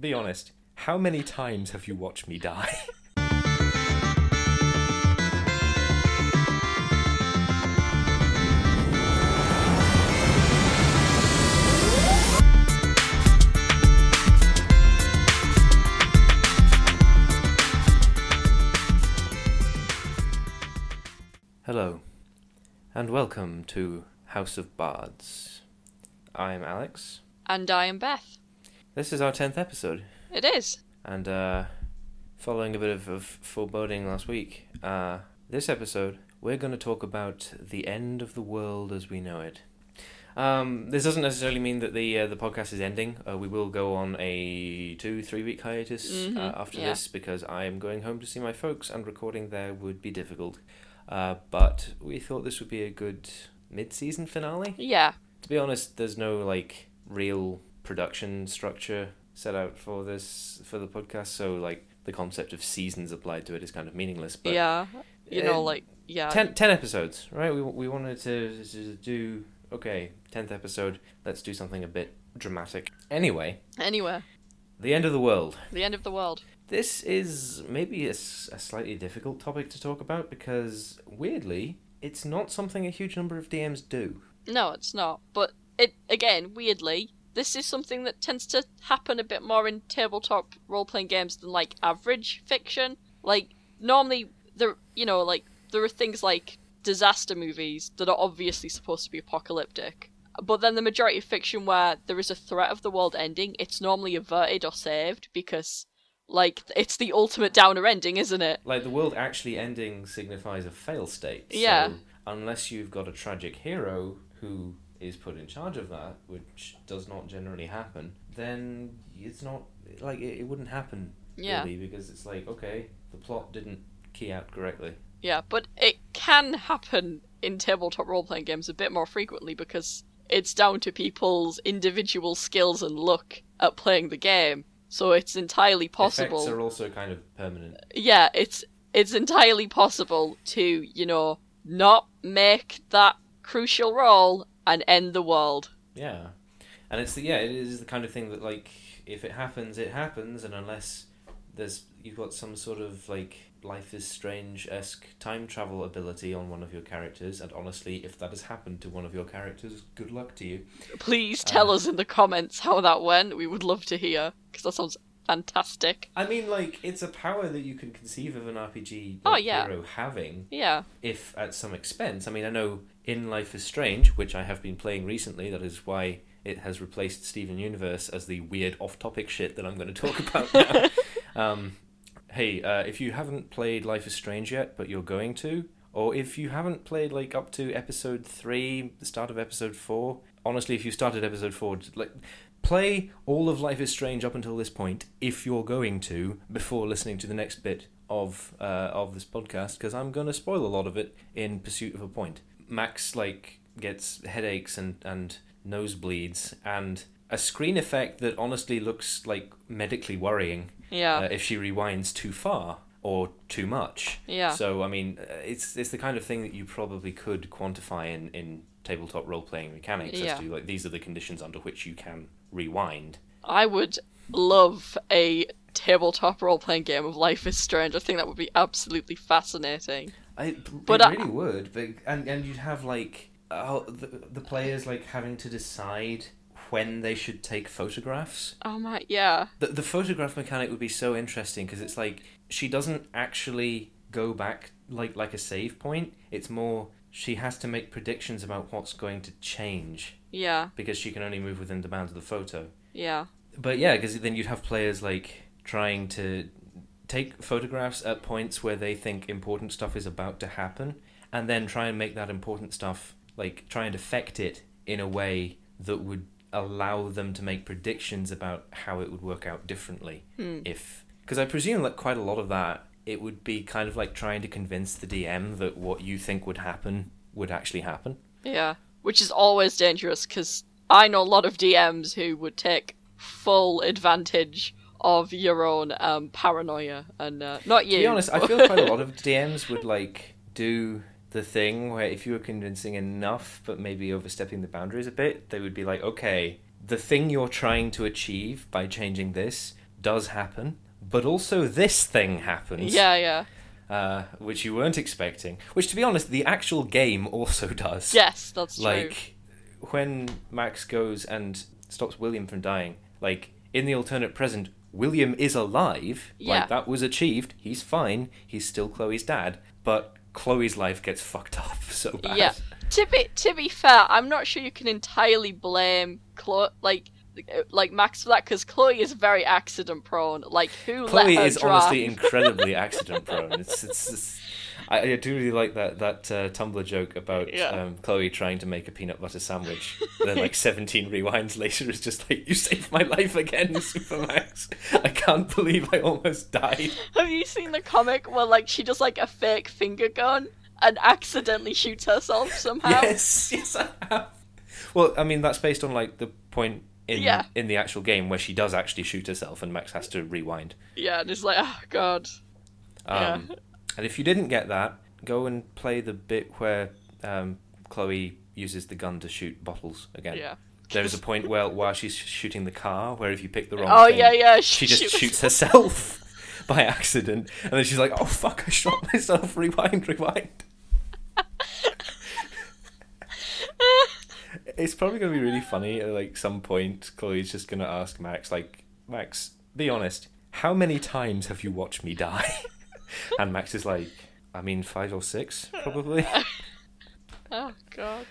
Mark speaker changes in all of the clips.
Speaker 1: Be honest. How many times have you watched me die? Hello, and welcome to House of Bards. I'm Alex.
Speaker 2: And I am Beth.
Speaker 1: This is our 10th episode,
Speaker 2: It is.
Speaker 1: and uh, following a bit of, of foreboding last week, uh, this episode we're going to talk about the end of the world as we know it. Um, this doesn't necessarily mean that the uh, the podcast is ending. Uh, we will go on a two three week hiatus
Speaker 2: Mhm,
Speaker 1: uh, after
Speaker 2: yeah.
Speaker 1: this because I am going home to see my folks, and recording there would be difficult. Uh, but we thought this would be a good mid season finale.
Speaker 2: Yeah.
Speaker 1: To be honest, there's no like real production structure set out for this for the podcast, so like the concept of seasons applied to it is kind of meaningless. But
Speaker 2: yeah. You know, like, yeah.
Speaker 1: ten, episodes, right? We we wanted to, to do okay, tenth episode. Let's do something a bit dramatic. Anyway,
Speaker 2: Anyway,
Speaker 1: the end of the world.
Speaker 2: the end of the world.
Speaker 1: This is maybe a slightly difficult topic to talk about because weirdly, it's not something a huge number of DMs do.
Speaker 2: No, it's not. But it again, weirdly, this is something that tends to happen a bit more in tabletop role playing games than like average fiction. Like normally there you know, like there are things like disaster movies that are obviously supposed to be apocalyptic. But then the majority of fiction where there is a threat of the world ending, it's normally averted or saved because like it's the ultimate downer ending, isn't it?
Speaker 1: Like the world actually ending signifies a fail state.
Speaker 2: Yeah.
Speaker 1: So unless you've got a tragic hero who is put in charge of that, which does not generally happen, then it's not like it, it wouldn't happen
Speaker 2: Yeah.
Speaker 1: really because it's like okay, the plot didn't key out correctly.
Speaker 2: Yeah, but it can happen in tabletop role playing games a bit more frequently because it's down to people's individual skills and luck at playing the game. So it's entirely possible.
Speaker 1: Effects are also kind of permanent.
Speaker 2: Yeah, it's it's entirely possible to, you know, not make that crucial roll and end the world.
Speaker 1: Yeah, and it's the yeah it is the kind of thing that like if it happens it happens and unless there's you've got some sort of like life is strange esque time travel ability on one of your characters and honestly if that has happened to one of your characters good luck to you
Speaker 2: Please tell
Speaker 1: Uh.
Speaker 2: us in the comments how that went. We would love to hear because that sounds fantastic.
Speaker 1: i mean like it's a power that you can conceive of an rpg
Speaker 2: Oh, yeah.
Speaker 1: hero having
Speaker 2: Yeah.
Speaker 1: if at some expense. I mean, I know in Life is Strange, which I have been playing recently, that is why it has replaced Steven Universe as the weird off-topic shit that I'm going to talk about now. um, hey, uh, if you haven't played Life is Strange yet, but you're going to, or if you haven't played like up to episode three, the start of episode four, honestly, if you started episode four, like play all of Life is Strange up until this point, if you're going to, before listening to the next bit of uh, of this podcast, because I'm going to spoil a lot of it in pursuit of a point. Max like gets headaches and and nosebleeds and a screen effect that honestly looks like medically worrying
Speaker 2: Yeah.
Speaker 1: uh, if she rewinds too far or too much.
Speaker 2: Yeah.
Speaker 1: So I mean, uh, it's it's the kind of thing that you probably could quantify in in tabletop role playing mechanics
Speaker 2: Yeah.
Speaker 1: as to like these are the conditions under which you can rewind.
Speaker 2: I would love a tabletop role playing game of Life is Strange. I think that would be absolutely fascinating.
Speaker 1: I,
Speaker 2: But
Speaker 1: it
Speaker 2: I-
Speaker 1: really would, but and and you'd have like oh, the the players like having to decide when they should take photographs.
Speaker 2: Oh my, yeah.
Speaker 1: The the photograph mechanic would be so interesting because it's like she doesn't actually go back like like a save point. It's more she has to make predictions about what's going to change
Speaker 2: Yeah,
Speaker 1: because she can only move within the bounds of the photo.
Speaker 2: yeah.
Speaker 1: But yeah, because then you'd have players like trying to take photographs at points where they think important stuff is about to happen, and then try and make that important stuff like try and affect it in a way that would allow them to make predictions about how it would work out differently
Speaker 2: Hmm.
Speaker 1: if because I presume that quite a lot of that it would be kind of like trying to convince the DM that what you think would happen would actually happen.
Speaker 2: Yeah. Which is always dangerous because I know a lot of DMs who would take full advantage of your own um, paranoia and uh, not you.
Speaker 1: To be honest, I feel quite a lot of DMs would like do the thing where if you were convincing enough, but maybe overstepping the boundaries a bit, they would be like, okay, the thing you're trying to achieve by changing this does happen, but also this thing happens.
Speaker 2: Yeah, yeah.
Speaker 1: Uh, which you weren't expecting. Which, to be honest, the actual game also does.
Speaker 2: Yes, that's true.
Speaker 1: Like, when Max goes and stops William from dying, like, in the alternate present, William is alive.
Speaker 2: Yeah.
Speaker 1: Like, that was achieved. He's fine. He's still Chloe's dad. But Chloe's life gets fucked up so bad.
Speaker 2: Yeah. To be to be fair, I'm not sure you can entirely blame Chloe, like like Max for that because Chloe is very accident prone. Like who
Speaker 1: Chloe is
Speaker 2: drive?
Speaker 1: honestly incredibly accident prone. It's, it's, it's I, I do really like that that uh, Tumblr joke about
Speaker 2: Yeah.
Speaker 1: um, Chloe trying to make a peanut butter sandwich. then like 17 rewinds later is just like you saved my life again, Supermax. I can't believe I almost died.
Speaker 2: Have you seen the comic where like she does like a fake finger gun and accidentally shoots herself somehow?
Speaker 1: Yes, yes, I have. Well, I mean that's based on like the point in
Speaker 2: Yeah.
Speaker 1: in the actual game where she does actually shoot herself and Max has to rewind.
Speaker 2: Yeah, and it's like, oh god.
Speaker 1: Um,
Speaker 2: Yeah.
Speaker 1: And if you didn't get that, go and play the bit where um, Chloe uses the gun to shoot bottles again.
Speaker 2: Yeah.
Speaker 1: There is a point where while she's shooting the car, where if you pick the wrong
Speaker 2: Oh
Speaker 1: thing,
Speaker 2: yeah, yeah.
Speaker 1: she just shoots herself by accident, and then she's like, "Oh fuck, I shot myself." Rewind, rewind. it's probably gonna be really funny. At like some point, Chloe's just gonna ask Max, like, "Max, be honest. How many times have you watched me die?" And Max is like, "I mean, five or six, probably."
Speaker 2: Oh god,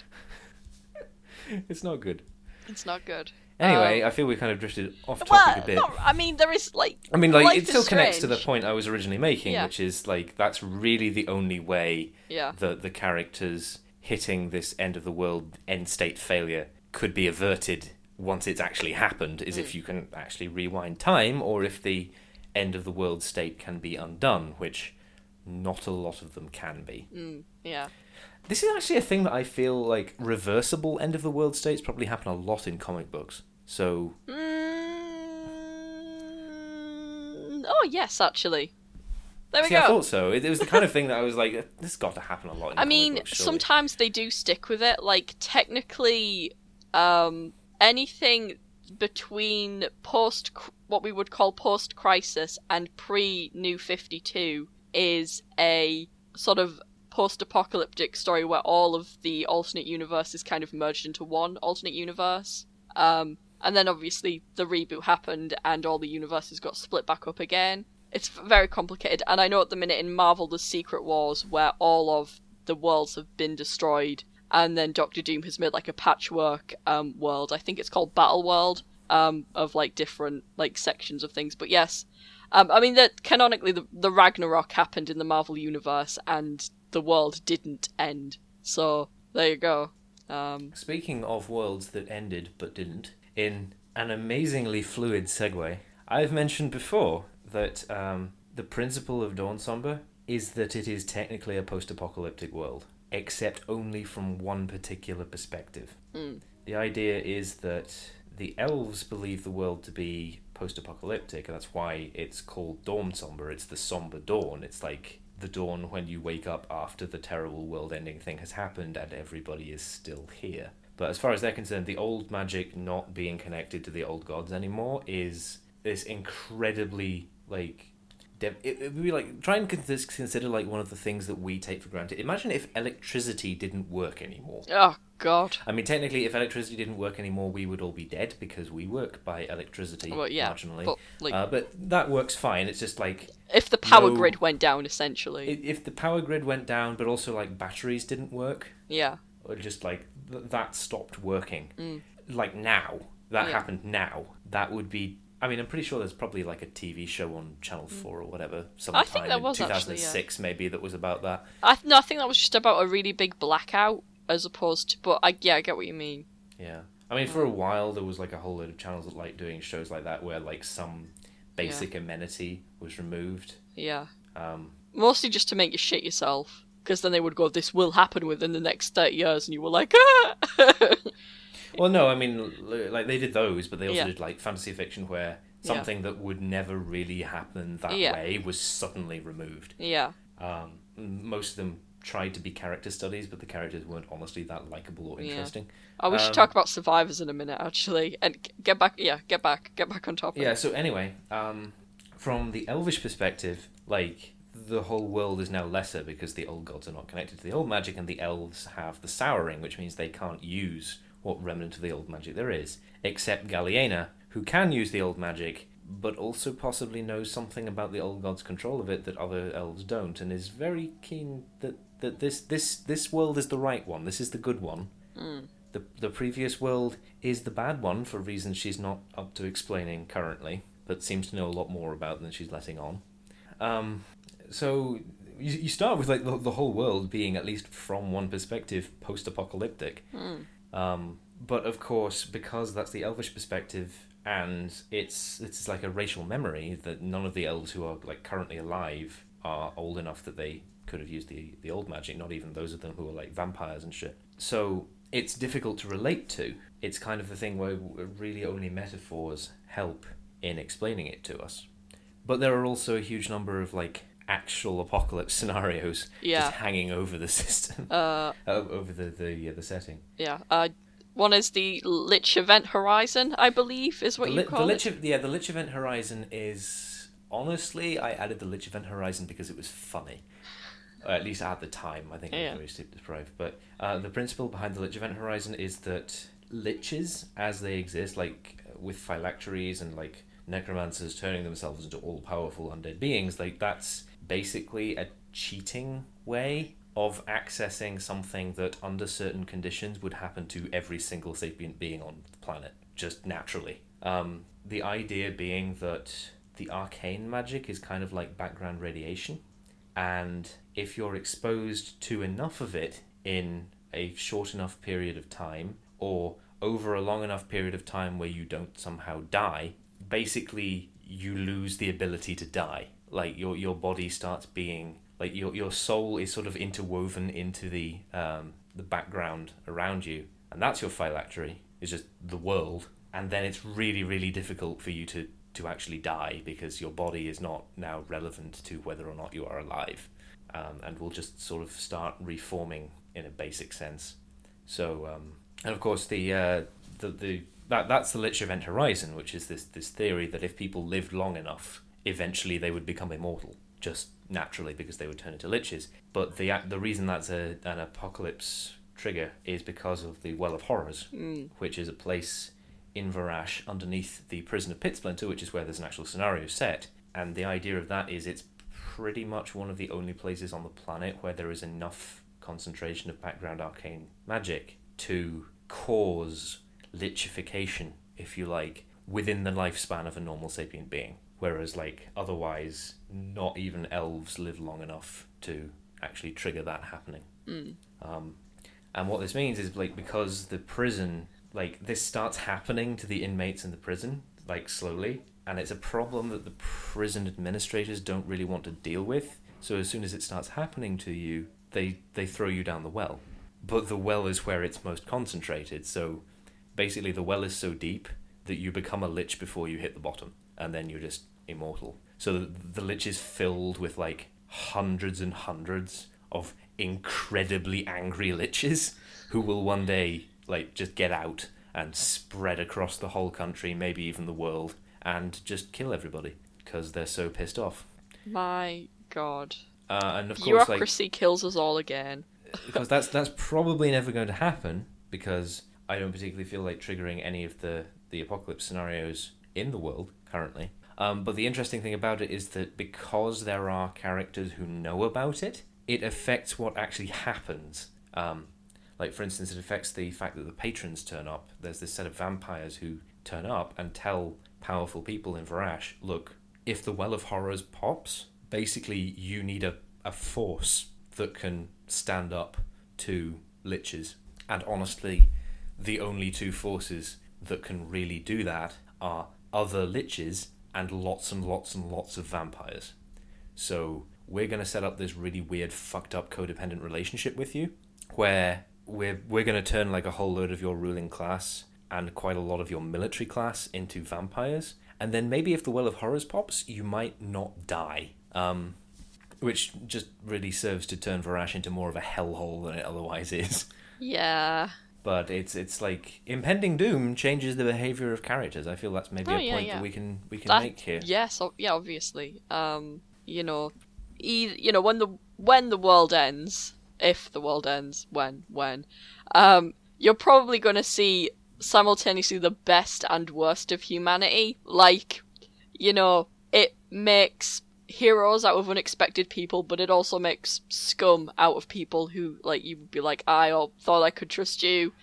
Speaker 1: it's not good.
Speaker 2: it's not good.
Speaker 1: Anyway, I feel we kind of drifted off topic
Speaker 2: Well,
Speaker 1: a bit.
Speaker 2: not, I mean, there is like.
Speaker 1: I mean, like it still connects to the point I was originally making,
Speaker 2: Yeah.
Speaker 1: which is like that's really the only way
Speaker 2: Yeah.
Speaker 1: that the characters hitting this end of the world end state failure could be averted once it's actually happened is
Speaker 2: Mm.
Speaker 1: if you can actually rewind time or if the end of the world state can be undone, which not a lot of them can be.
Speaker 2: Mm, yeah.
Speaker 1: This is actually a thing that I feel like reversible end of the world states probably happen a lot in comic books. So
Speaker 2: Mm, oh yes, actually. There we
Speaker 1: See,
Speaker 2: go.
Speaker 1: I thought so. It, it was the kind of thing that I was like, this has got to happen a lot. In
Speaker 2: I mean,
Speaker 1: books,
Speaker 2: sometimes they do stick with it. Like technically, um, anything between post what we would call post crisis and pre New Fifty Two is a sort of post apocalyptic story where all of the alternate universes kind of merged into one alternate universe. Um, and then obviously the reboot happened and all the universes got split back up again. It's very complicated, and I know at the minute in Marvel there's Secret Wars where all of the worlds have been destroyed, and then Doctor Doom has made like a patchwork um, world. I think it's called Battle World um, of like different like sections of things. But yes, um, I mean that canonically the, the Ragnarok happened in the Marvel universe, and the world didn't end. So there you go. Um,
Speaker 1: Speaking of worlds that ended but didn't, in an amazingly fluid segue, I've mentioned before that um, the principle of Dawn Somber is that it is technically a post apocalyptic world, except only from one particular perspective.
Speaker 2: Mm.
Speaker 1: The idea is that the elves believe the world to be post apocalyptic, and that's why it's called Dawn Somber. It's the somber dawn. It's like the dawn when you wake up after the terrible world ending thing has happened and everybody is still here. But as far as they're concerned, the old magic not being connected to the old gods anymore is this incredibly like it, it would be like try and consider like one of the things that we take for granted. Imagine if electricity didn't work anymore.
Speaker 2: oh God.
Speaker 1: I mean, technically, if electricity didn't work anymore, we would all be dead because we work by electricity
Speaker 2: Well, yeah,
Speaker 1: marginally.
Speaker 2: but like
Speaker 1: uh, but that works fine. It's just like
Speaker 2: if the power
Speaker 1: no-
Speaker 2: grid went down, essentially.
Speaker 1: if the power grid went down, but also like batteries didn't work,
Speaker 2: yeah.
Speaker 1: or just like th- that stopped working.
Speaker 2: Mm.
Speaker 1: Like now, that
Speaker 2: Yeah.
Speaker 1: happened now. That would be. I mean, I'm pretty sure there's probably like a TV show on Channel Four or whatever sometime
Speaker 2: Mm. think there
Speaker 1: in
Speaker 2: was actually, yeah.
Speaker 1: 2006 maybe that was about that.
Speaker 2: I th- no, I think that was just about a really big blackout, as opposed to. But I yeah, I get what you mean.
Speaker 1: Yeah. I mean, for a while, there was like a whole load of channels that like doing shows like that where like some basic amenity was removed.
Speaker 2: Yeah,
Speaker 1: Um,
Speaker 2: mostly just to make you shit yourself, because then they would go, "This will happen within the next thirty years," and you were like, "Ah."
Speaker 1: well, no, I mean, like they did those, but they also
Speaker 2: Yeah.
Speaker 1: did like fantasy fiction where
Speaker 2: Yeah.
Speaker 1: something that would never really happen that
Speaker 2: Yeah.
Speaker 1: way was suddenly removed.
Speaker 2: yeah,
Speaker 1: Um, most of them tried to be character studies, but the characters weren't honestly that likable or
Speaker 2: Yeah.
Speaker 1: interesting.
Speaker 2: Oh, we should
Speaker 1: Um,
Speaker 2: talk about survivors in a minute, actually, and g- get back. Yeah, get back, get back on topic.
Speaker 1: Yeah. So anyway, um, from the elvish perspective, like the whole world is now lesser because the old gods are not connected to the old magic, and the elves have the souring, which means they can't use what remnant of the old magic there is, except Galliena, who can use the old magic, but also possibly knows something about the old gods' control of it that other elves don't, and is very keen that, that this this this world is the right one. This is the good one.
Speaker 2: Mm.
Speaker 1: The the previous world is the bad one for reasons she's not up to explaining currently, but seems to know a lot more about than she's letting on. Um, so you, you start with like the, the whole world being at least from one perspective post-apocalyptic.
Speaker 2: Mm.
Speaker 1: Um, but of course, because that's the elvish perspective, and it's it's like a racial memory that none of the elves who are like currently alive are old enough that they could have used the the old magic. Not even those of them who are like vampires and shit. So it's difficult to relate to. It's kind of the thing where really only metaphors help in explaining it to us. But there are also a huge number of like actual apocalypse scenarios
Speaker 2: Yeah.
Speaker 1: just hanging over the system,
Speaker 2: Uh,
Speaker 1: over the the uh, the setting.
Speaker 2: yeah. Uh, one is the Lich Event Horizon, I believe, is what
Speaker 1: the,
Speaker 2: you call
Speaker 1: the
Speaker 2: it.
Speaker 1: Lich, yeah, the Lich Event Horizon is honestly, I added the Lich Event Horizon because it was funny. Or at least at the time, I think
Speaker 2: Yeah.
Speaker 1: was very sleep deprived. But uh, the principle behind the Lich Event Horizon is that liches, as they exist, like with phylacteries and like necromancers turning themselves into all powerful undead beings, like that's basically a cheating way of accessing something that under certain conditions would happen to every single sapient being on the planet just naturally. Um, the idea being that the arcane magic is kind of like background radiation and if you're exposed to enough of it in a short enough period of time or over a long enough period of time where you don't somehow die basically you lose the ability to die like your your body starts being like your your soul is sort of interwoven into the um, the background around you. And that's your phylactery is just the world. And then it's really really difficult for you to to actually die because your body is not now relevant to whether or not you are alive. Um, and will just sort of start reforming in a basic sense. So um, and of course the uh, the the that that's the Lich Event Horizon, which is this this theory that if people lived long enough, eventually they would become immortal, just naturally because they would turn into liches. But the the reason that's a an apocalypse trigger is because of the Well of Horrors,
Speaker 2: Mm.
Speaker 1: which is a place in Varash underneath the prison of Pit Splinter, which is where there's an actual scenario set. And the idea of that is it's pretty much one of the only places on the planet where there is enough concentration of background arcane magic to cause lichification, if you like, within the lifespan of a normal sapient being. Whereas, like, otherwise, not even elves live long enough to actually trigger that happening.
Speaker 2: Mm.
Speaker 1: Um, and what this means is like because the prison, like this starts happening to the inmates in the prison, like slowly, and it's a problem that the prison administrators don't really want to deal with. So as soon as it starts happening to you, they they throw you down the well. But the well is where it's most concentrated. So basically, the well is so deep that you become a lich before you hit the bottom, and then you're just immortal. So the, the lich is filled with like hundreds and hundreds of incredibly angry liches who will one day like just get out and spread across the whole country, maybe even the world, and just kill everybody because they're so pissed off.
Speaker 2: My God.
Speaker 1: Uh, and of course, like
Speaker 2: Bureaucracy kills us all again.
Speaker 1: because that's that's probably never going to happen because I don't particularly feel like triggering any of the the apocalypse scenarios in the world currently. Um, but the interesting thing about it is that because there are characters who know about it, it affects what actually happens. Um, like for instance, it affects the fact that the patrons turn up. There's this set of vampires who turn up and tell powerful people in Varash, look, if the Well of Horrors pops, basically you need a, a force that can stand up to liches. And honestly, the only two forces that can really do that are other liches and lots and lots and lots of vampires. So we're going to set up this really weird, fucked up codependent relationship with you where we're, we're going to turn like a whole load of your ruling class and quite a lot of your military class into vampires. And then maybe if the Well of Horrors pops, you might not die. Um, which just really serves to turn Varash into more of a hellhole than it otherwise is.
Speaker 2: Yeah.
Speaker 1: But it's it's like impending doom changes the behavior of characters. I feel that's maybe
Speaker 2: Oh,
Speaker 1: a
Speaker 2: yeah,
Speaker 1: point
Speaker 2: yeah.
Speaker 1: that we can we can
Speaker 2: That-
Speaker 1: make here.
Speaker 2: Yes, yeah, obviously. Um, you know, e- you know when the when the world ends, if the world ends, when when, um, you're probably going to see simultaneously the best and worst of humanity. Like, you know, it makes heroes out of unexpected people, but it also makes scum out of people who like you would be like, I thought I could trust you,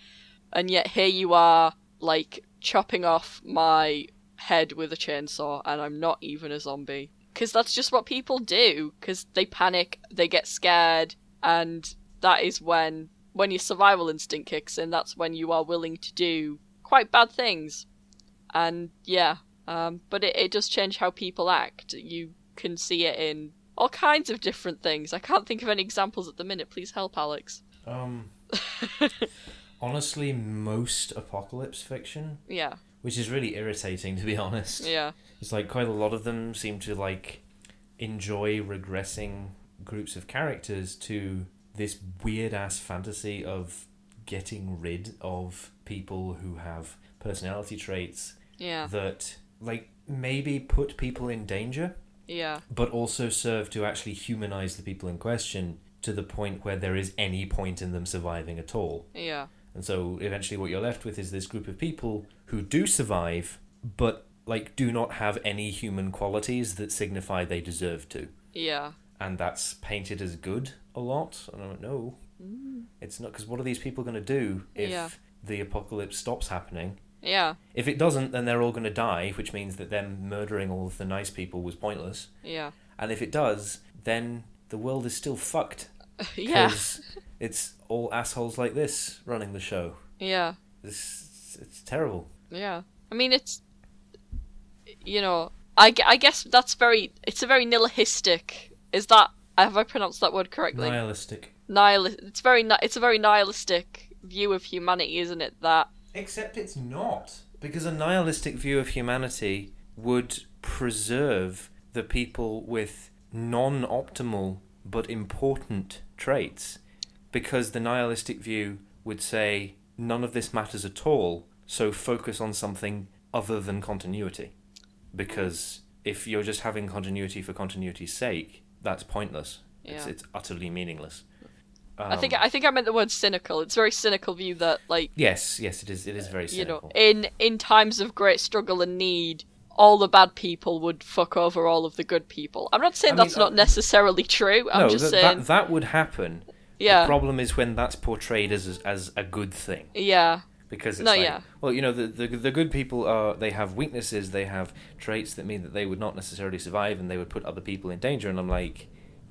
Speaker 2: and yet here you are, like chopping off my head with a chainsaw, and I'm not even a zombie. Because that's just what people do. Because they panic, they get scared, and that is when when your survival instinct kicks in. That's when you are willing to do quite bad things. And yeah, um, but it, it does change how people act. You can see it in all kinds of different things. I can't think of any examples at the minute. Please help, Alex.
Speaker 1: Um, honestly, most apocalypse fiction,
Speaker 2: Yeah,
Speaker 1: which is really irritating to be honest.
Speaker 2: yeah,
Speaker 1: It's like quite a lot of them seem to like enjoy regressing groups of characters to this weird ass fantasy of getting rid of people who have personality traits
Speaker 2: yeah,
Speaker 1: that like maybe put people in danger
Speaker 2: yeah,
Speaker 1: but also serve to actually humanize the people in question to the point where there is any point in them surviving at all.
Speaker 2: yeah,
Speaker 1: And so eventually what you're left with is this group of people who do survive, but like do not have any human qualities that signify they deserve to.
Speaker 2: yeah,
Speaker 1: And that's painted as good a lot. And I don't know. Mm. It's not because what are these people going to do if
Speaker 2: Yeah.
Speaker 1: the apocalypse stops happening?
Speaker 2: Yeah,
Speaker 1: If it doesn't, then they're all going to die, which means that them murdering all of the nice people was pointless.
Speaker 2: yeah,
Speaker 1: And if it does, then the world is still fucked.
Speaker 2: yeah,
Speaker 1: it's all assholes like this running the show.
Speaker 2: yeah.
Speaker 1: It's, it's terrible.
Speaker 2: Yeah. I mean, it's. You know, I, I guess that's very. It's a very nihilistic. Is that. Have I pronounced that word correctly?
Speaker 1: Nihilistic.
Speaker 2: Nihil. It's very. It's a very nihilistic view of humanity, isn't it? That.
Speaker 1: Except it's not. Because a nihilistic view of humanity would preserve the people with non optimal but important traits. Because the nihilistic view would say none of this matters at all, so focus on something other than continuity. Because if you're just having continuity for continuity's sake, that's pointless. It's,
Speaker 2: Yeah.
Speaker 1: it's utterly meaningless.
Speaker 2: I think.
Speaker 1: Um,
Speaker 2: I think I meant the word cynical. It's a very cynical view that, like,
Speaker 1: Yes, yes, it is. It is very
Speaker 2: you know, in in times of great struggle and need, all the bad people would fuck over all of the good people. I'm not saying
Speaker 1: I mean,
Speaker 2: that's not
Speaker 1: uh,
Speaker 2: necessarily true. I'm
Speaker 1: no,
Speaker 2: just
Speaker 1: that,
Speaker 2: saying.
Speaker 1: that that would happen.
Speaker 2: yeah.
Speaker 1: The problem is when that's portrayed as as a good thing
Speaker 2: yeah.
Speaker 1: because it's
Speaker 2: No,
Speaker 1: like,
Speaker 2: yeah.
Speaker 1: well, you know, the, the the good people are they have weaknesses, they have traits that mean that they would not necessarily survive and they would put other people in danger. And I'm like,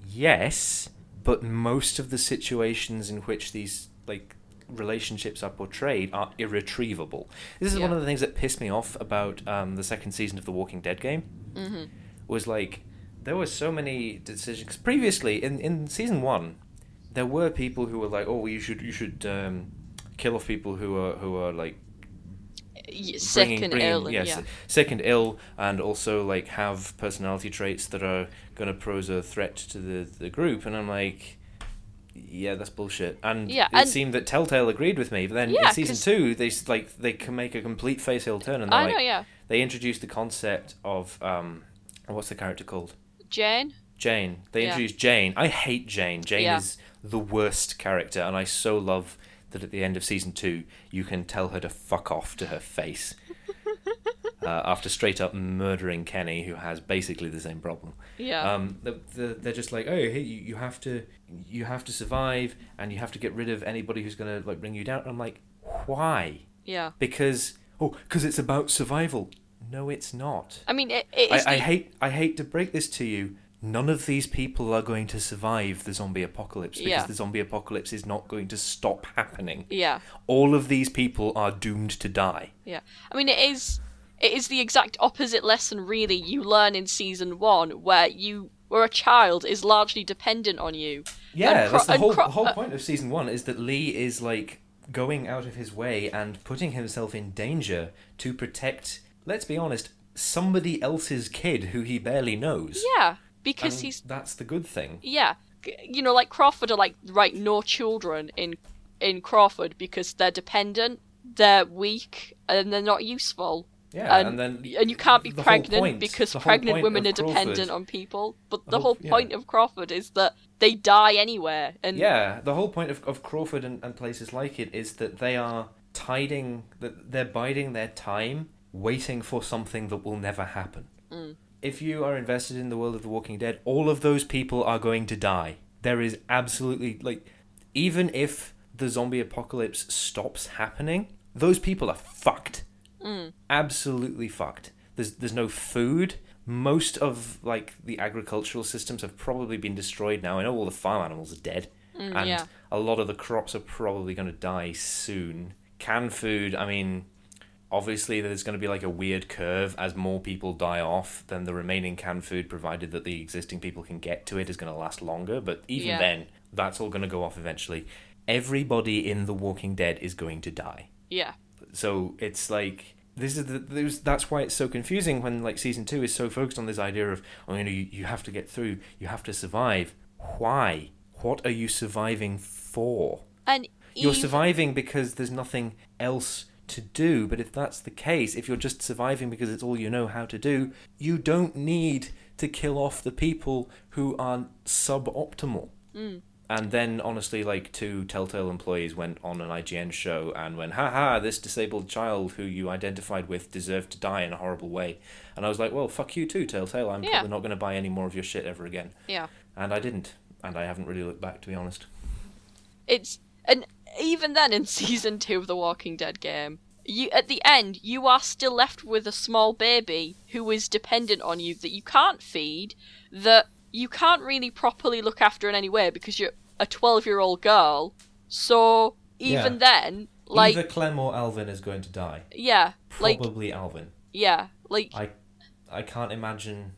Speaker 1: yes, but most of the situations in which these like relationships are portrayed are irretrievable. This is one of the things that pissed me off about um, the second season of the Walking Dead game.
Speaker 2: hmm
Speaker 1: was like there were so many decisions previously in in season one there were people who were like oh you should you should um, kill off people who are who are like bringing,
Speaker 2: and
Speaker 1: bringing-
Speaker 2: ill.
Speaker 1: yes,
Speaker 2: yeah.
Speaker 1: sick and ill and also like have personality traits that are going to pose a threat to the the group and i'm like yeah, that's bullshit. And
Speaker 2: Yeah,
Speaker 1: it
Speaker 2: and-
Speaker 1: seemed that Telltale agreed with me. But then
Speaker 2: Yeah,
Speaker 1: in season two, they like they can make a complete face heel turn, and
Speaker 2: I
Speaker 1: like
Speaker 2: know. Yeah.
Speaker 1: they introduced the concept of um, what's the character called?
Speaker 2: Jane.
Speaker 1: Jane. They
Speaker 2: Yeah.
Speaker 1: introduced Jane. I hate Jane. Jane is the worst character, and I so love that at the end of season two, you can tell her to fuck off to her face. uh, after straight up murdering Kenny, who has basically the same problem.
Speaker 2: Yeah.
Speaker 1: Um, the, the, they're just like, oh, hey, you, you have to, you have to survive, and you have to get rid of anybody who's gonna like bring you down. And I'm like, why?
Speaker 2: yeah.
Speaker 1: Because oh, because it's about survival. No, it's not.
Speaker 2: I mean, it, it
Speaker 1: I, I hate I hate to break this to you. None of these people are going to survive the zombie apocalypse because
Speaker 2: Yeah.
Speaker 1: the zombie apocalypse is not going to stop happening.
Speaker 2: Yeah.
Speaker 1: All of these people are doomed to die.
Speaker 2: Yeah. I mean, it is it is the exact opposite lesson really you learn in season one, where you where a child is largely dependent on you.
Speaker 1: Yeah,
Speaker 2: Cro-
Speaker 1: that's the whole
Speaker 2: Cro-
Speaker 1: the whole
Speaker 2: uh,
Speaker 1: point of season one is that Lee is like going out of his way and putting himself in danger to protect. Let's be honest, somebody else's kid who he barely knows.
Speaker 2: Yeah. Because
Speaker 1: And
Speaker 2: he's
Speaker 1: that's the good thing.
Speaker 2: yeah, you know, like Crawford are like right, no children in in Crawford because they're dependent, they're weak, and they're not useful.
Speaker 1: Yeah,
Speaker 2: and,
Speaker 1: and, then
Speaker 2: and you can't be pregnant
Speaker 1: point-
Speaker 2: because pregnant women are
Speaker 1: Crawford-
Speaker 2: dependent on people. But the,
Speaker 1: The
Speaker 2: whole
Speaker 1: whole- yeah.
Speaker 2: point of Crawford is that they die anywhere, and
Speaker 1: Yeah, the whole point of, of Crawford and, and places like it is that they are tiding, that they're biding their time, waiting for something that will never happen.
Speaker 2: Mm.
Speaker 1: If you are invested in the world of The Walking Dead, all of those people are going to die. There is absolutely, like, even if the zombie apocalypse stops happening, those people are fucked.
Speaker 2: Mm.
Speaker 1: Absolutely fucked. There's there's no food. Most of like the agricultural systems have probably been destroyed now. I know all the farm animals are dead,
Speaker 2: Mm,
Speaker 1: and
Speaker 2: yeah.
Speaker 1: a lot of the crops are probably going to die soon. Canned food, I mean, obviously there's going to be like a weird curve as more people die off. Then the remaining canned food, provided that the existing people can get to it, is going to last longer. But even
Speaker 2: Yeah.
Speaker 1: then, that's all going to go off eventually. Everybody in The Walking Dead is going to die
Speaker 2: yeah,
Speaker 1: so it's like this is the there's, that's why it's so confusing when like season two is so focused on this idea of oh you know you, you have to get through you have to survive why what are you surviving for
Speaker 2: and
Speaker 1: you're
Speaker 2: even-
Speaker 1: surviving because there's nothing else to do but if that's the case if you're just surviving because it's all you know how to do you don't need to kill off the people who are suboptimal
Speaker 2: Mm.
Speaker 1: and then, honestly, like two Telltale employees went on an IGN show and went, haha, this disabled child who you identified with deserved to die in a horrible way. And I was like, well, fuck you too, Telltale. I'm
Speaker 2: Yeah.
Speaker 1: probably not going to buy any more of your shit ever again.
Speaker 2: yeah.
Speaker 1: And I didn't. And I haven't really looked back, to be honest.
Speaker 2: It's and even then in season two of the Walking Dead game, you at the end you are still left with a small baby who is dependent on you that you can't feed, that you can't really properly look after in any way because you're a twelve year old girl. So even
Speaker 1: Yeah.
Speaker 2: then, like
Speaker 1: Either Clem or Alvin is going to die.
Speaker 2: yeah, like
Speaker 1: Probably Alvin.
Speaker 2: yeah, like
Speaker 1: I, I can't imagine.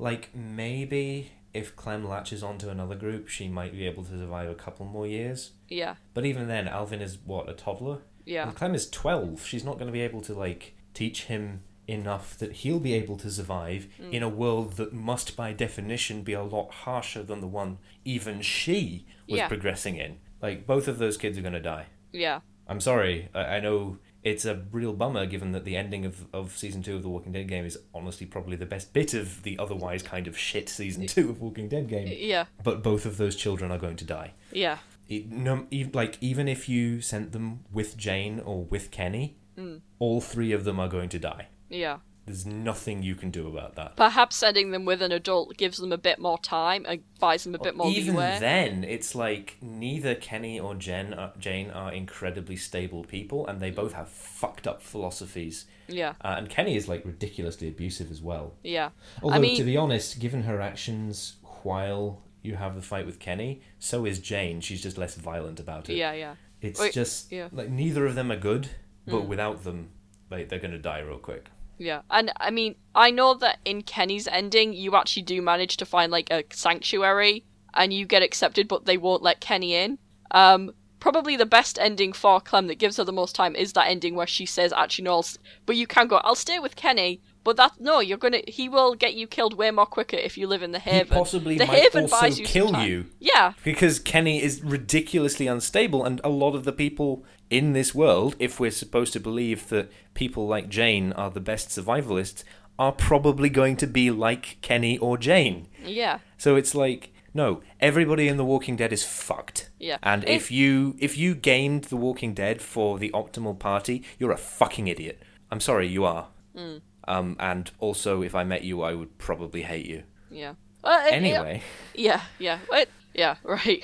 Speaker 1: Like, maybe if Clem latches onto another group, she might be able to survive a couple more years.
Speaker 2: yeah,
Speaker 1: But even then, Alvin is what a toddler.
Speaker 2: yeah,
Speaker 1: And Clem is twelve. She's not going to be able to like teach him enough that he'll be able to survive
Speaker 2: Mm.
Speaker 1: in a world that must, by definition, be a lot harsher than the one even she was
Speaker 2: Yeah.
Speaker 1: progressing in. Like both of those kids are going to die.
Speaker 2: yeah,
Speaker 1: I'm sorry. I, I know it's a real bummer given that the ending of, of season two of the Walking Dead game is honestly probably the best bit of the otherwise kind of shit season two of Walking Dead game.
Speaker 2: yeah,
Speaker 1: But both of those children are going to die.
Speaker 2: yeah,
Speaker 1: It, no, like even if you sent them with Jane or with Kenny,
Speaker 2: Mm.
Speaker 1: all three of them are going to die.
Speaker 2: yeah.
Speaker 1: There's nothing you can do about that.
Speaker 2: Perhaps sending them with an adult gives them a bit more time and buys them a bit more
Speaker 1: Even
Speaker 2: leeway.
Speaker 1: then, it's like neither Kenny or Jen are, Jane are incredibly stable people, and they both have fucked up philosophies.
Speaker 2: Yeah,
Speaker 1: Uh, and Kenny is like ridiculously abusive as well.
Speaker 2: yeah,
Speaker 1: Although,
Speaker 2: mean-
Speaker 1: to be honest, given her actions while you have the fight with Kenny, so is Jane. She's just less violent about it.
Speaker 2: yeah, yeah.
Speaker 1: It's
Speaker 2: Wait,
Speaker 1: just
Speaker 2: yeah.
Speaker 1: like neither of them are good, but
Speaker 2: Mm.
Speaker 1: without them, like they're gonna die real quick.
Speaker 2: Yeah, and I mean, I know that in Kenny's ending, you actually do manage to find like a sanctuary, and you get accepted, but they won't let Kenny in. Um, probably the best ending for Clem that gives her the most time is that ending where she says, "Actually, no, I'll s- but you can go. I'll stay with Kenny." But that no, you're gonna. He will get you killed way more quicker if you live in the Haven.
Speaker 1: He possibly
Speaker 2: the
Speaker 1: might
Speaker 2: Haven
Speaker 1: also
Speaker 2: buys you
Speaker 1: kill you
Speaker 2: Yeah,
Speaker 1: because Kenny is ridiculously unstable, and a lot of the people in this world, if we're supposed to believe that people like Jane are the best survivalists, are probably going to be like Kenny or Jane.
Speaker 2: yeah,
Speaker 1: So it's like no, everybody in The Walking Dead is fucked.
Speaker 2: yeah.
Speaker 1: And
Speaker 2: It-
Speaker 1: if you if you gamed The Walking Dead for the optimal party, you're a fucking idiot. I'm sorry, you are.
Speaker 2: Mm.
Speaker 1: Um, and also, if I met you, I would probably hate you.
Speaker 2: yeah. Well, it- it-
Speaker 1: Anyway,
Speaker 2: Yeah, yeah, it, yeah, right.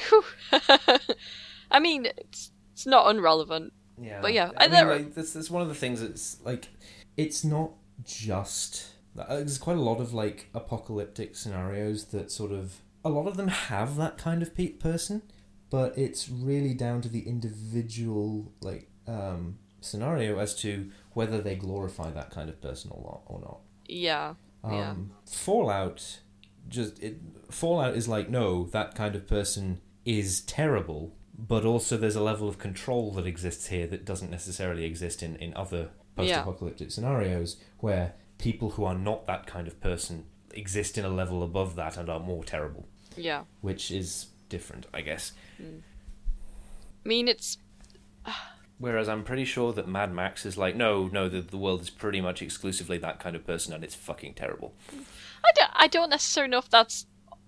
Speaker 2: I mean, it's, not unrelevant.
Speaker 1: yeah.
Speaker 2: But yeah,
Speaker 1: I
Speaker 2: I
Speaker 1: mean, like, this is one of the things that's like, it's not just. uh, There's quite a lot of like apocalyptic scenarios that sort of a lot of them have that kind of pe- person, but it's really down to the individual like um, scenario as to whether they glorify that kind of person or not. Or not.
Speaker 2: Yeah, Yeah.
Speaker 1: Um, Fallout, just it, Fallout is like no, that kind of person is terrible, but also there's a level of control that exists here that doesn't necessarily exist in in other post-apocalyptic scenarios where people who are not that kind of person exist in a level above that and are more terrible,
Speaker 2: Yeah.
Speaker 1: which is different, I guess. Mm.
Speaker 2: I mean, it's
Speaker 1: Whereas I'm pretty sure that Mad Max is like, no, no, the, the world is pretty much exclusively that kind of person and it's fucking terrible.
Speaker 2: I don't, I don't necessarily know if that's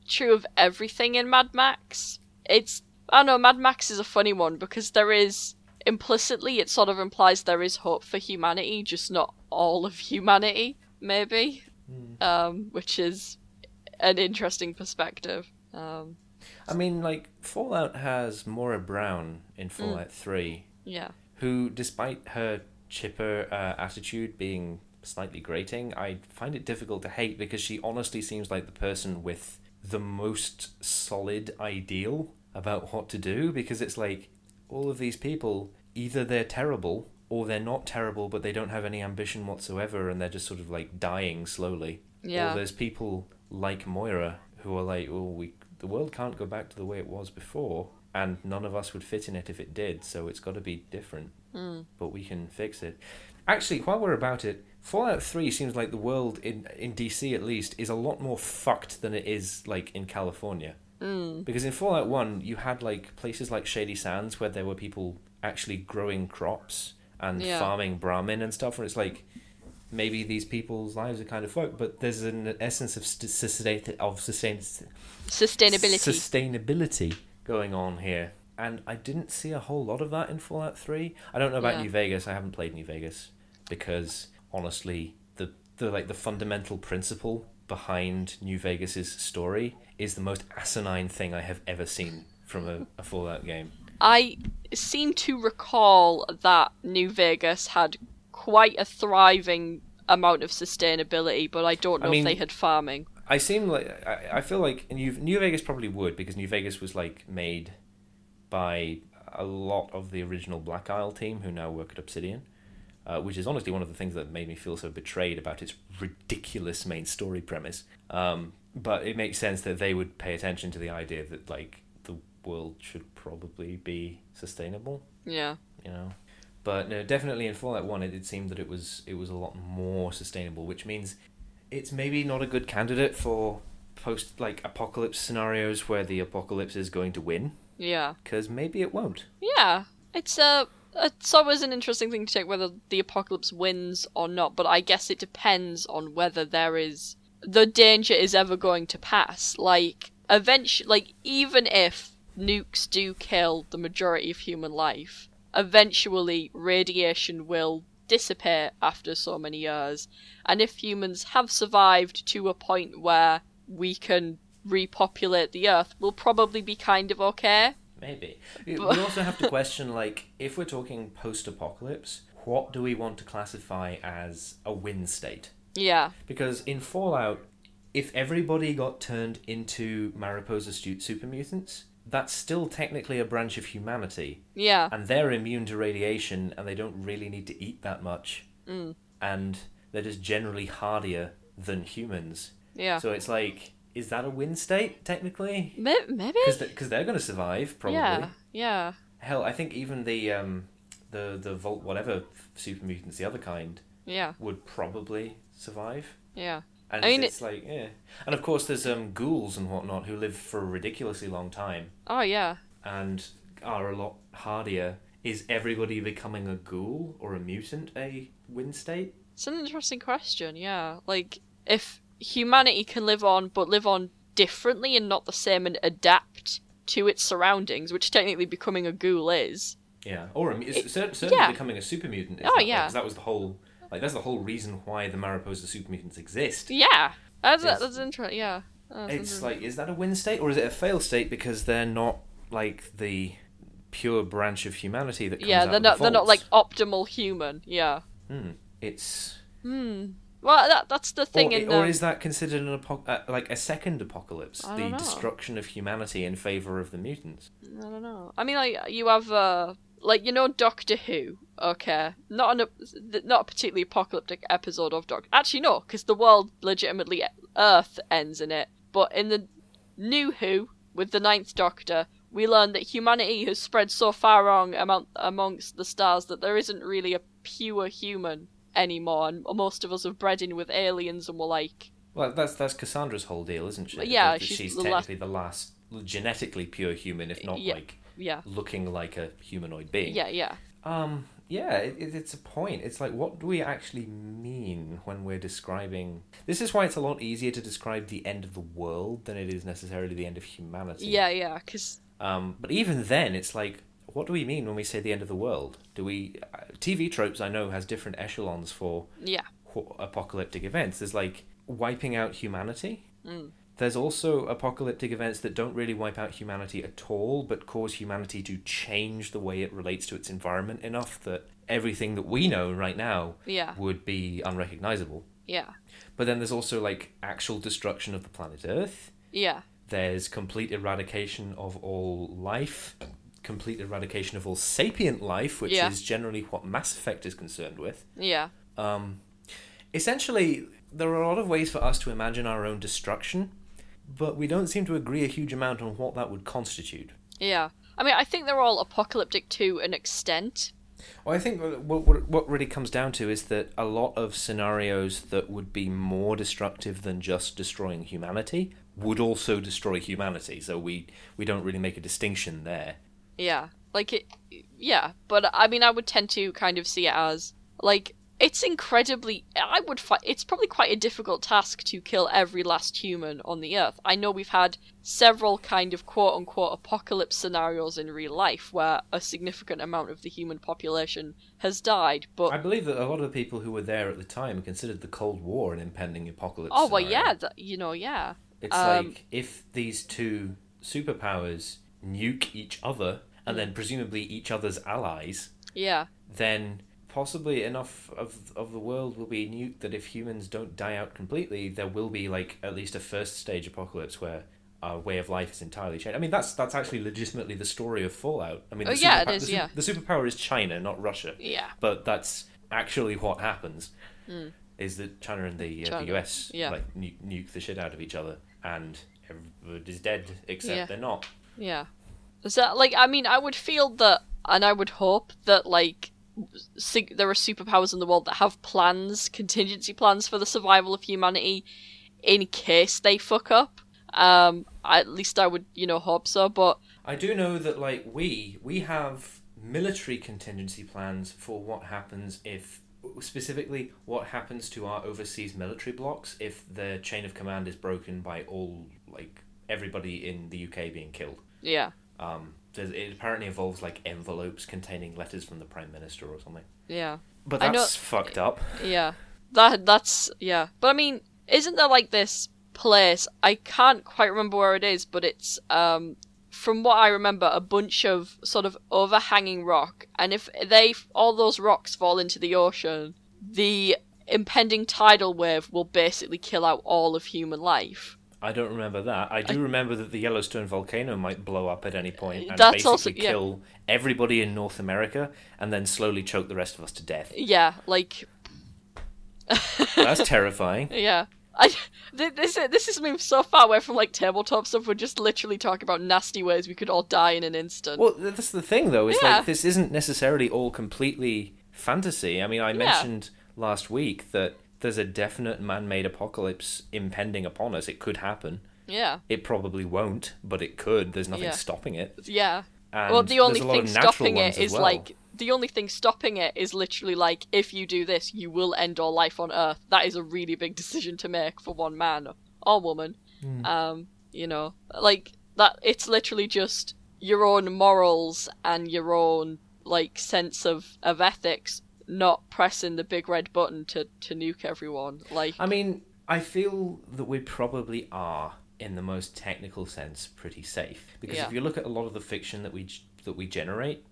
Speaker 2: true of everything in Mad Max. It's I don't know, Mad Max is a funny one because there is implicitly it sort of implies there is hope for humanity, just not all of humanity, maybe. Um, which is an interesting perspective. Um,
Speaker 1: I mean, like, Fallout has Moira Brown in Fallout 3,
Speaker 2: yeah.
Speaker 1: who, despite her chipper uh, attitude being slightly grating, I find it difficult to hate because she honestly seems like the person with the most solid ideal about what to do because it's like all of these people either they're terrible or they're not terrible but they don't have any ambition whatsoever and they're just sort of like dying slowly.
Speaker 2: Yeah.
Speaker 1: Or there's people like Moira who are like, "Oh, we the world can't go back to the way it was before." And none of us would fit in it if it did, so it's got to be different hmm. but we can fix it. Actually, while we're about it, Fallout 3 seems like the world, in, in DC at least, is a lot more fucked than it is, like, in California. Mm. Because in Fallout 1, you had, like, places like Shady Sands where there were people actually growing crops and
Speaker 2: Yeah.
Speaker 1: farming Brahmin and stuff, and it's like, maybe these people's lives are kind of fucked, but there's an essence of, st- sustain- of sustain-
Speaker 2: Sustainability.
Speaker 1: sustainability going on here. And I didn't see a whole lot of that in Fallout 3. I don't know about
Speaker 2: Yeah.
Speaker 1: New Vegas. I haven't played New Vegas because honestly, the the like the fundamental principle behind New Vegas's story is the most asinine thing I have ever seen from a, a Fallout game.
Speaker 2: I seem to recall that New Vegas had quite a thriving amount of sustainability, but I don't know
Speaker 1: I mean-
Speaker 2: if they had farming.
Speaker 1: I seem like I, I feel like New New Vegas probably would because New Vegas was like made by a lot of the original Black Isle team who now work at Obsidian, uh, which is honestly one of the things that made me feel so betrayed about its ridiculous main story premise. Um, but it makes sense that they would pay attention to the idea that like the world should probably be sustainable
Speaker 2: Yeah.
Speaker 1: you know. But no, definitely in Fallout One, it, it seemed that it was it was a lot more sustainable, which means it's maybe not a good candidate for post like apocalypse scenarios where the apocalypse is going to win,
Speaker 2: Yeah.
Speaker 1: because maybe it won't.
Speaker 2: Yeah. It's a. Uh, it's always an interesting thing to check whether the apocalypse wins or not, but I guess it depends on whether there is the danger is ever going to pass. Like eventually, like even if nukes do kill the majority of human life, eventually radiation will dissipate after so many years, and if humans have survived to a point where we can repopulate the Earth, we'll probably be kind of okay.
Speaker 1: Maybe. We we also have to question like if we're talking post-apocalypse, what do we want to classify as a win state?
Speaker 2: Yeah.
Speaker 1: Because in Fallout, if everybody got turned into Mariposa super mutants, that's still technically a branch of humanity,
Speaker 2: Yeah.
Speaker 1: and they're immune to radiation, and they don't really need to eat that much,
Speaker 2: Mm.
Speaker 1: and they're just generally hardier than humans.
Speaker 2: Yeah.
Speaker 1: So it's like, is that a win state technically?
Speaker 2: Maybe.
Speaker 1: Because they're going to survive probably.
Speaker 2: Yeah. Yeah.
Speaker 1: Hell, I think even the um, the the Vault whatever super mutants, the other kind,
Speaker 2: Yeah.
Speaker 1: would probably survive.
Speaker 2: Yeah.
Speaker 1: And
Speaker 2: I mean,
Speaker 1: it's like, yeah. And of course, there's um, ghouls and whatnot who live for a ridiculously long time
Speaker 2: Oh yeah.
Speaker 1: and are a lot hardier. Is everybody becoming a ghoul or a mutant a win state?
Speaker 2: It's an interesting question. Yeah. Like if humanity can live on, but live on differently and not the same, and adapt to its surroundings, which technically becoming a ghoul is.
Speaker 1: Yeah. Or a,
Speaker 2: It-
Speaker 1: certainly
Speaker 2: yeah.
Speaker 1: becoming a super mutant.
Speaker 2: Oh,
Speaker 1: that
Speaker 2: yeah.
Speaker 1: 'cause that was the whole. Like that's the whole reason why the Mariposa super mutants exist.
Speaker 2: Yeah. That's
Speaker 1: It's-
Speaker 2: that's interesting. Yeah. That's
Speaker 1: It's
Speaker 2: interesting.
Speaker 1: like, is that a win state or is it a fail state because they're not like the pure branch of humanity that comes
Speaker 2: yeah, they're
Speaker 1: of the
Speaker 2: not they're not like optimal human. Yeah.
Speaker 1: Hmm. It's
Speaker 2: Hmm. Well, that that's the thing
Speaker 1: or,
Speaker 2: in
Speaker 1: or
Speaker 2: um,
Speaker 1: is that considered an apo- uh, like a second apocalypse,
Speaker 2: I
Speaker 1: the destruction of humanity in favor of the mutants?
Speaker 2: I don't know. I mean, like you have uh, like you know Doctor Who. Okay, not an not a particularly apocalyptic episode of Doctor. Actually, no, because the world legitimately Earth ends in it. But in the new Who with the Ninth Doctor, we learn that humanity has spread so far wrong among, amongst the stars that there isn't really a pure human anymore, and most of us have bred in with aliens, and we're like
Speaker 1: Well, that's that's Cassandra's whole deal, isn't she?
Speaker 2: Yeah,
Speaker 1: That- that
Speaker 2: she's
Speaker 1: she's
Speaker 2: the
Speaker 1: technically the last genetically pure human, if not
Speaker 2: Yeah.
Speaker 1: like
Speaker 2: Yeah.
Speaker 1: looking like a humanoid being.
Speaker 2: Yeah, yeah.
Speaker 1: Um. Yeah, it, it, it's a point. It's like, what do we actually mean when we're describing? This is why it's a lot easier to describe the end of the world than it is necessarily the end of humanity.
Speaker 2: Yeah, yeah, because
Speaker 1: Um. But even then, it's like, what do we mean when we say the end of the world? Do we? Uh, TV tropes I know has different echelons for
Speaker 2: yeah,
Speaker 1: apocalyptic events. There's like wiping out humanity.
Speaker 2: Mm.
Speaker 1: There's also apocalyptic events that don't really wipe out humanity at all, but cause humanity to change the way it relates to its environment enough that everything that we know right now
Speaker 2: yeah,
Speaker 1: would be unrecognizable.
Speaker 2: yeah,
Speaker 1: But then there's also like actual destruction of the planet Earth.
Speaker 2: yeah,
Speaker 1: There's complete eradication of all life, complete eradication of all sapient life, which
Speaker 2: Yeah.
Speaker 1: is generally what Mass Effect is concerned with.
Speaker 2: yeah,
Speaker 1: Um, essentially, there are a lot of ways for us to imagine our own destruction, but we don't seem to agree a huge amount on what that would constitute.
Speaker 2: yeah. I mean, I think they're all apocalyptic to an extent.
Speaker 1: Well, I think what, what what really comes down to is that a lot of scenarios that would be more destructive than just destroying humanity would also destroy humanity. So we we don't really make a distinction there.
Speaker 2: Yeah, like it. Yeah, but I mean, I would tend to kind of see it as like it's incredibly. I would. Fi- it's probably quite a difficult task to kill every last human on the earth. I know we've had several kind of quote unquote apocalypse scenarios in real life where a significant amount of the human population has died, but
Speaker 1: I believe that a lot of the people who were there at the time considered the Cold War an impending apocalypse.
Speaker 2: oh well,
Speaker 1: scenario.
Speaker 2: yeah, th- you know, yeah,
Speaker 1: It's
Speaker 2: Um,
Speaker 1: like if these two superpowers nuke each other and then presumably each other's allies,
Speaker 2: yeah,
Speaker 1: then possibly enough of of the world will be nuked that if humans don't die out completely, there will be like at least a first stage apocalypse where our way of life is entirely changed. I mean, that's that's actually legitimately the story of Fallout. I mean,
Speaker 2: Oh,
Speaker 1: the
Speaker 2: yeah, it is,
Speaker 1: The,
Speaker 2: yeah.
Speaker 1: the superpower is China, not Russia,
Speaker 2: yeah,
Speaker 1: but that's actually what happens.
Speaker 2: Mm.
Speaker 1: Is that China and the, uh,
Speaker 2: China,
Speaker 1: the US
Speaker 2: yeah.
Speaker 1: like nuke, nuke the shit out of each other and everybody's dead except
Speaker 2: Yeah.
Speaker 1: they're not.
Speaker 2: Yeah. So, like, I mean, I would feel that, and I would hope that, like, sig- there are superpowers in the world that have plans, contingency plans for the survival of humanity in case they fuck up. Um, at least I would, you know, hope so. But
Speaker 1: I do know that like we we have military contingency plans for what happens if specifically what happens to our overseas military blocks if the chain of command is broken by all like everybody in the UK being killed.
Speaker 2: Yeah,
Speaker 1: Um, it apparently involves like envelopes containing letters from the prime minister or something.
Speaker 2: yeah,
Speaker 1: But
Speaker 2: I know-
Speaker 1: that's fucked up.
Speaker 2: yeah. That that's yeah. But I mean, isn't there like this place? I can't quite remember where it is, but it's um. From what I remember, a bunch of sort of overhanging rock, and if they all those rocks fall into the ocean, the impending tidal wave will basically kill out all of human life.
Speaker 1: I don't remember that. I do remember that the Yellowstone volcano might blow up at any point and
Speaker 2: That's
Speaker 1: basically
Speaker 2: also- yeah.
Speaker 1: kill everybody in North America and then slowly choke the rest of us to death.
Speaker 2: Yeah, like
Speaker 1: That's terrifying.
Speaker 2: yeah. I this is- this is moved so far away from like tabletop stuff. We're just literally talking about nasty ways we could all die in an instant.
Speaker 1: Well, that's the thing, though. Is
Speaker 2: Yeah.
Speaker 1: like this isn't necessarily all completely fantasy. I mean, I mentioned last week that there's a definite man-made apocalypse impending upon us. It could happen.
Speaker 2: yeah,
Speaker 1: It probably won't, but it could. There's nothing
Speaker 2: Yeah.
Speaker 1: stopping it.
Speaker 2: yeah.
Speaker 1: And
Speaker 2: well, the only
Speaker 1: there's a lot
Speaker 2: thing stopping it is
Speaker 1: well.
Speaker 2: like the only thing stopping it is literally like if you do this, you will end all life on Earth. That is a really big decision to make for one man or woman.
Speaker 1: Hmm.
Speaker 2: Um, you know, like that. It's literally just your own morals and your own like sense of of ethics, not pressing the big red button to to nuke everyone. Like,
Speaker 1: I mean, I feel that we probably are, in the most technical sense, pretty safe. Because
Speaker 2: Yeah.
Speaker 1: if you look at a lot of the fiction that we that we generate,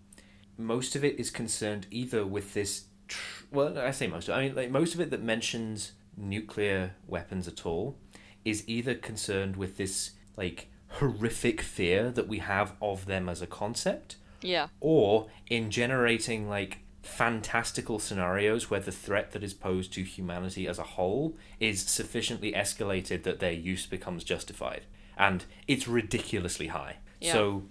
Speaker 1: most of it is concerned either with this. Tr- well, I say most. Of it, I mean, like most of it that mentions nuclear weapons at all is either concerned with this like horrific fear that we have of them as a concept,
Speaker 2: yeah,
Speaker 1: or in generating like fantastical scenarios where the threat that is posed to humanity as a whole is sufficiently escalated that their use becomes justified and it's ridiculously high
Speaker 2: Yeah.
Speaker 1: so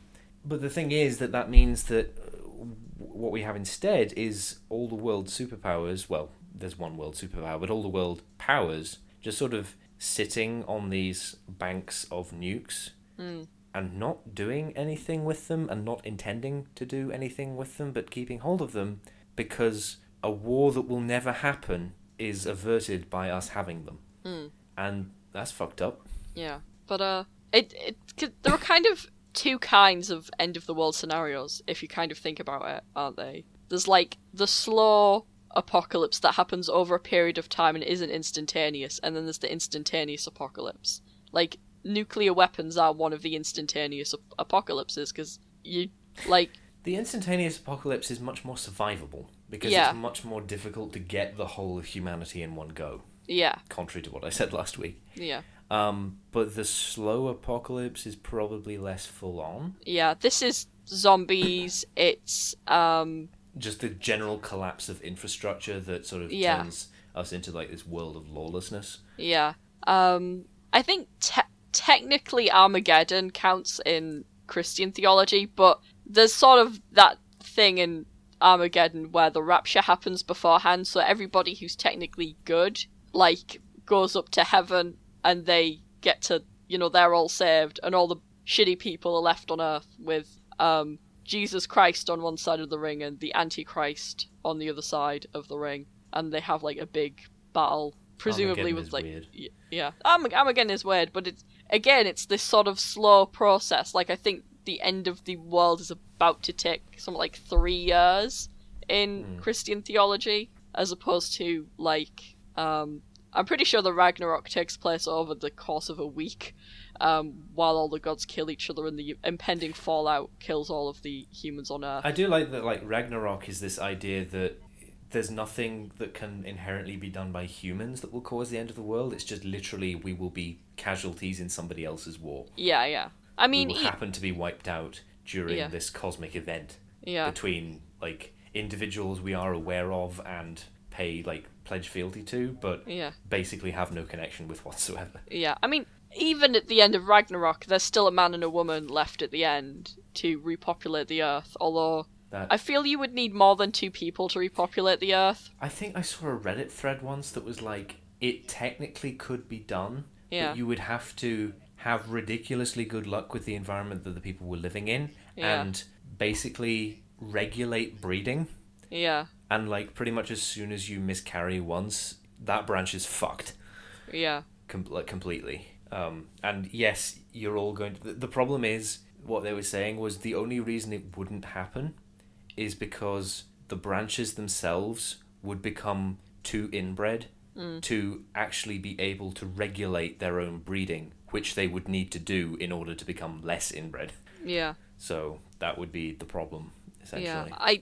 Speaker 1: but the thing is that that means that uh, what we have instead is all the world superpowers well there's one world superpower but all the world powers just sort of sitting on these banks of nukes
Speaker 2: Mm.
Speaker 1: and not doing anything with them and not intending to do anything with them but keeping hold of them because a war that will never happen is averted by us having them.
Speaker 2: Mm.
Speaker 1: And that's fucked up.
Speaker 2: Yeah, but uh, it it there are kind of two kinds of end of the world scenarios if you kind of think about it, aren't they? There's like the slow apocalypse that happens over a period of time and isn't instantaneous, and then there's the instantaneous apocalypse. Like nuclear weapons are one of the instantaneous ap- apocalypses because you like
Speaker 1: The instantaneous apocalypse is much more survivable because
Speaker 2: Yeah.
Speaker 1: it's much more difficult to get the whole of humanity in one go,
Speaker 2: yeah
Speaker 1: contrary to what I said last week.
Speaker 2: yeah
Speaker 1: Um, but the slow apocalypse is probably less full on.
Speaker 2: yeah. This is zombies. It's um
Speaker 1: Just the general collapse of infrastructure that sort of
Speaker 2: Yeah.
Speaker 1: turns us into like this world of lawlessness.
Speaker 2: Yeah. Um, I think te- technically Armageddon counts in Christian theology, but there's sort of that thing in Armageddon where the rapture happens beforehand, so everybody who's technically good, like, goes up to heaven and they get to, you know, they're all saved, and all the shitty people are left on earth with, um, Jesus Christ on one side of the ring and the Antichrist on the other side of the ring, and they have, like, a big battle, presumably
Speaker 1: Armageddon
Speaker 2: with, like,
Speaker 1: weird.
Speaker 2: Y- yeah. Armag- armageddon is weird but it's again it's this sort of slow process. Like i think the end of the world is about to take something like three years in
Speaker 1: Hmm.
Speaker 2: christian theology as opposed to like um i'm pretty sure the ragnarok takes place over the course of a week um, while all the gods kill each other and the impending fallout kills all of the humans on earth
Speaker 1: I do like that. Like Ragnarok is this idea that there's nothing that can inherently be done by humans that will cause the end of the world. It's just literally we will be casualties in somebody else's war.
Speaker 2: yeah yeah i mean e-
Speaker 1: happen to be wiped out during
Speaker 2: Yeah.
Speaker 1: this cosmic event
Speaker 2: yeah
Speaker 1: between like individuals we are aware of and pay like pledge fealty to, but
Speaker 2: yeah
Speaker 1: basically have no connection with whatsoever.
Speaker 2: Yeah, I mean, even at the end of Ragnarok, there's still a man and a woman left at the end to repopulate the Earth. Although
Speaker 1: That
Speaker 2: I feel you would need more than two people to repopulate the Earth.
Speaker 1: I think I saw a Reddit thread once that was like it technically could be done,
Speaker 2: Yeah.
Speaker 1: but you would have to have ridiculously good luck with the environment that the people were living in
Speaker 2: Yeah.
Speaker 1: and basically regulate breeding.
Speaker 2: Yeah,
Speaker 1: and like pretty much as soon as you miscarry once that branch is fucked.
Speaker 2: Yeah,
Speaker 1: com- like completely. Um and yes you're all going to the, the problem is what they were saying was the only reason it wouldn't happen is because the branches themselves would become too inbred to actually be able to regulate their own breeding which they would need to do in order to become less inbred
Speaker 2: yeah,
Speaker 1: so that would be the problem essentially
Speaker 2: yeah. I,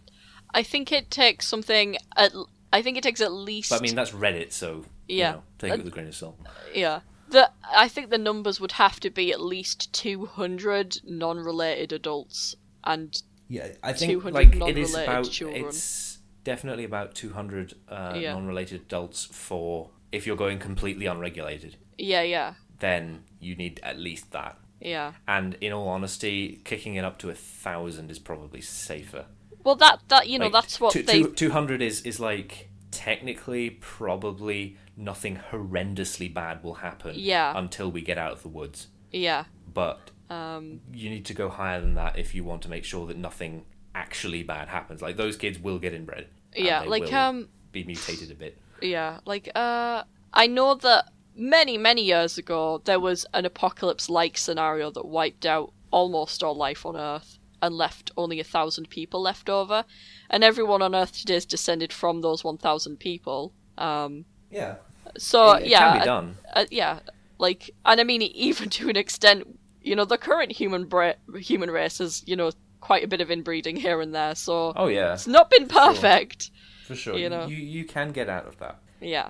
Speaker 2: I think it takes something. At, I think it takes at least.
Speaker 1: but i mean that's reddit so
Speaker 2: Yeah.
Speaker 1: you know, take it with a grain of salt
Speaker 2: Yeah. The I think the numbers would have to be at least 200 non-related adults and
Speaker 1: Yeah, I think like it is about
Speaker 2: children.
Speaker 1: it's definitely about 200 uh,
Speaker 2: Yeah.
Speaker 1: non-related adults for if you're going completely unregulated,
Speaker 2: yeah, yeah,
Speaker 1: then you need at least that.
Speaker 2: yeah.
Speaker 1: And in all honesty, kicking it up to a thousand is probably safer.
Speaker 2: Well, that that you know
Speaker 1: Like,
Speaker 2: that's what
Speaker 1: two-
Speaker 2: they
Speaker 1: 200 is is like technically probably nothing horrendously bad will happen
Speaker 2: Yeah.
Speaker 1: until we get out of the woods.
Speaker 2: yeah.
Speaker 1: But
Speaker 2: Um,
Speaker 1: you need to go higher than that if you want to make sure that nothing actually bad happens. Like those kids will get inbred.
Speaker 2: yeah, like um,
Speaker 1: be mutated a bit.
Speaker 2: yeah, like uh, I know that many many years ago there was an apocalypse-like scenario that wiped out almost all life on Earth and left only a thousand people left over, and everyone on Earth today is descended from those one thousand people. Um,
Speaker 1: Yeah.
Speaker 2: so
Speaker 1: it, it
Speaker 2: yeah,
Speaker 1: can be
Speaker 2: uh,
Speaker 1: done.
Speaker 2: uh, yeah, like, and I mean, even to an extent, you know, the current human bra- human race is, you know, quite a bit of inbreeding here and there. So
Speaker 1: Oh yeah,
Speaker 2: it's not been perfect.
Speaker 1: for sure.
Speaker 2: you
Speaker 1: You,
Speaker 2: know.
Speaker 1: you you can get out of that.
Speaker 2: Yeah,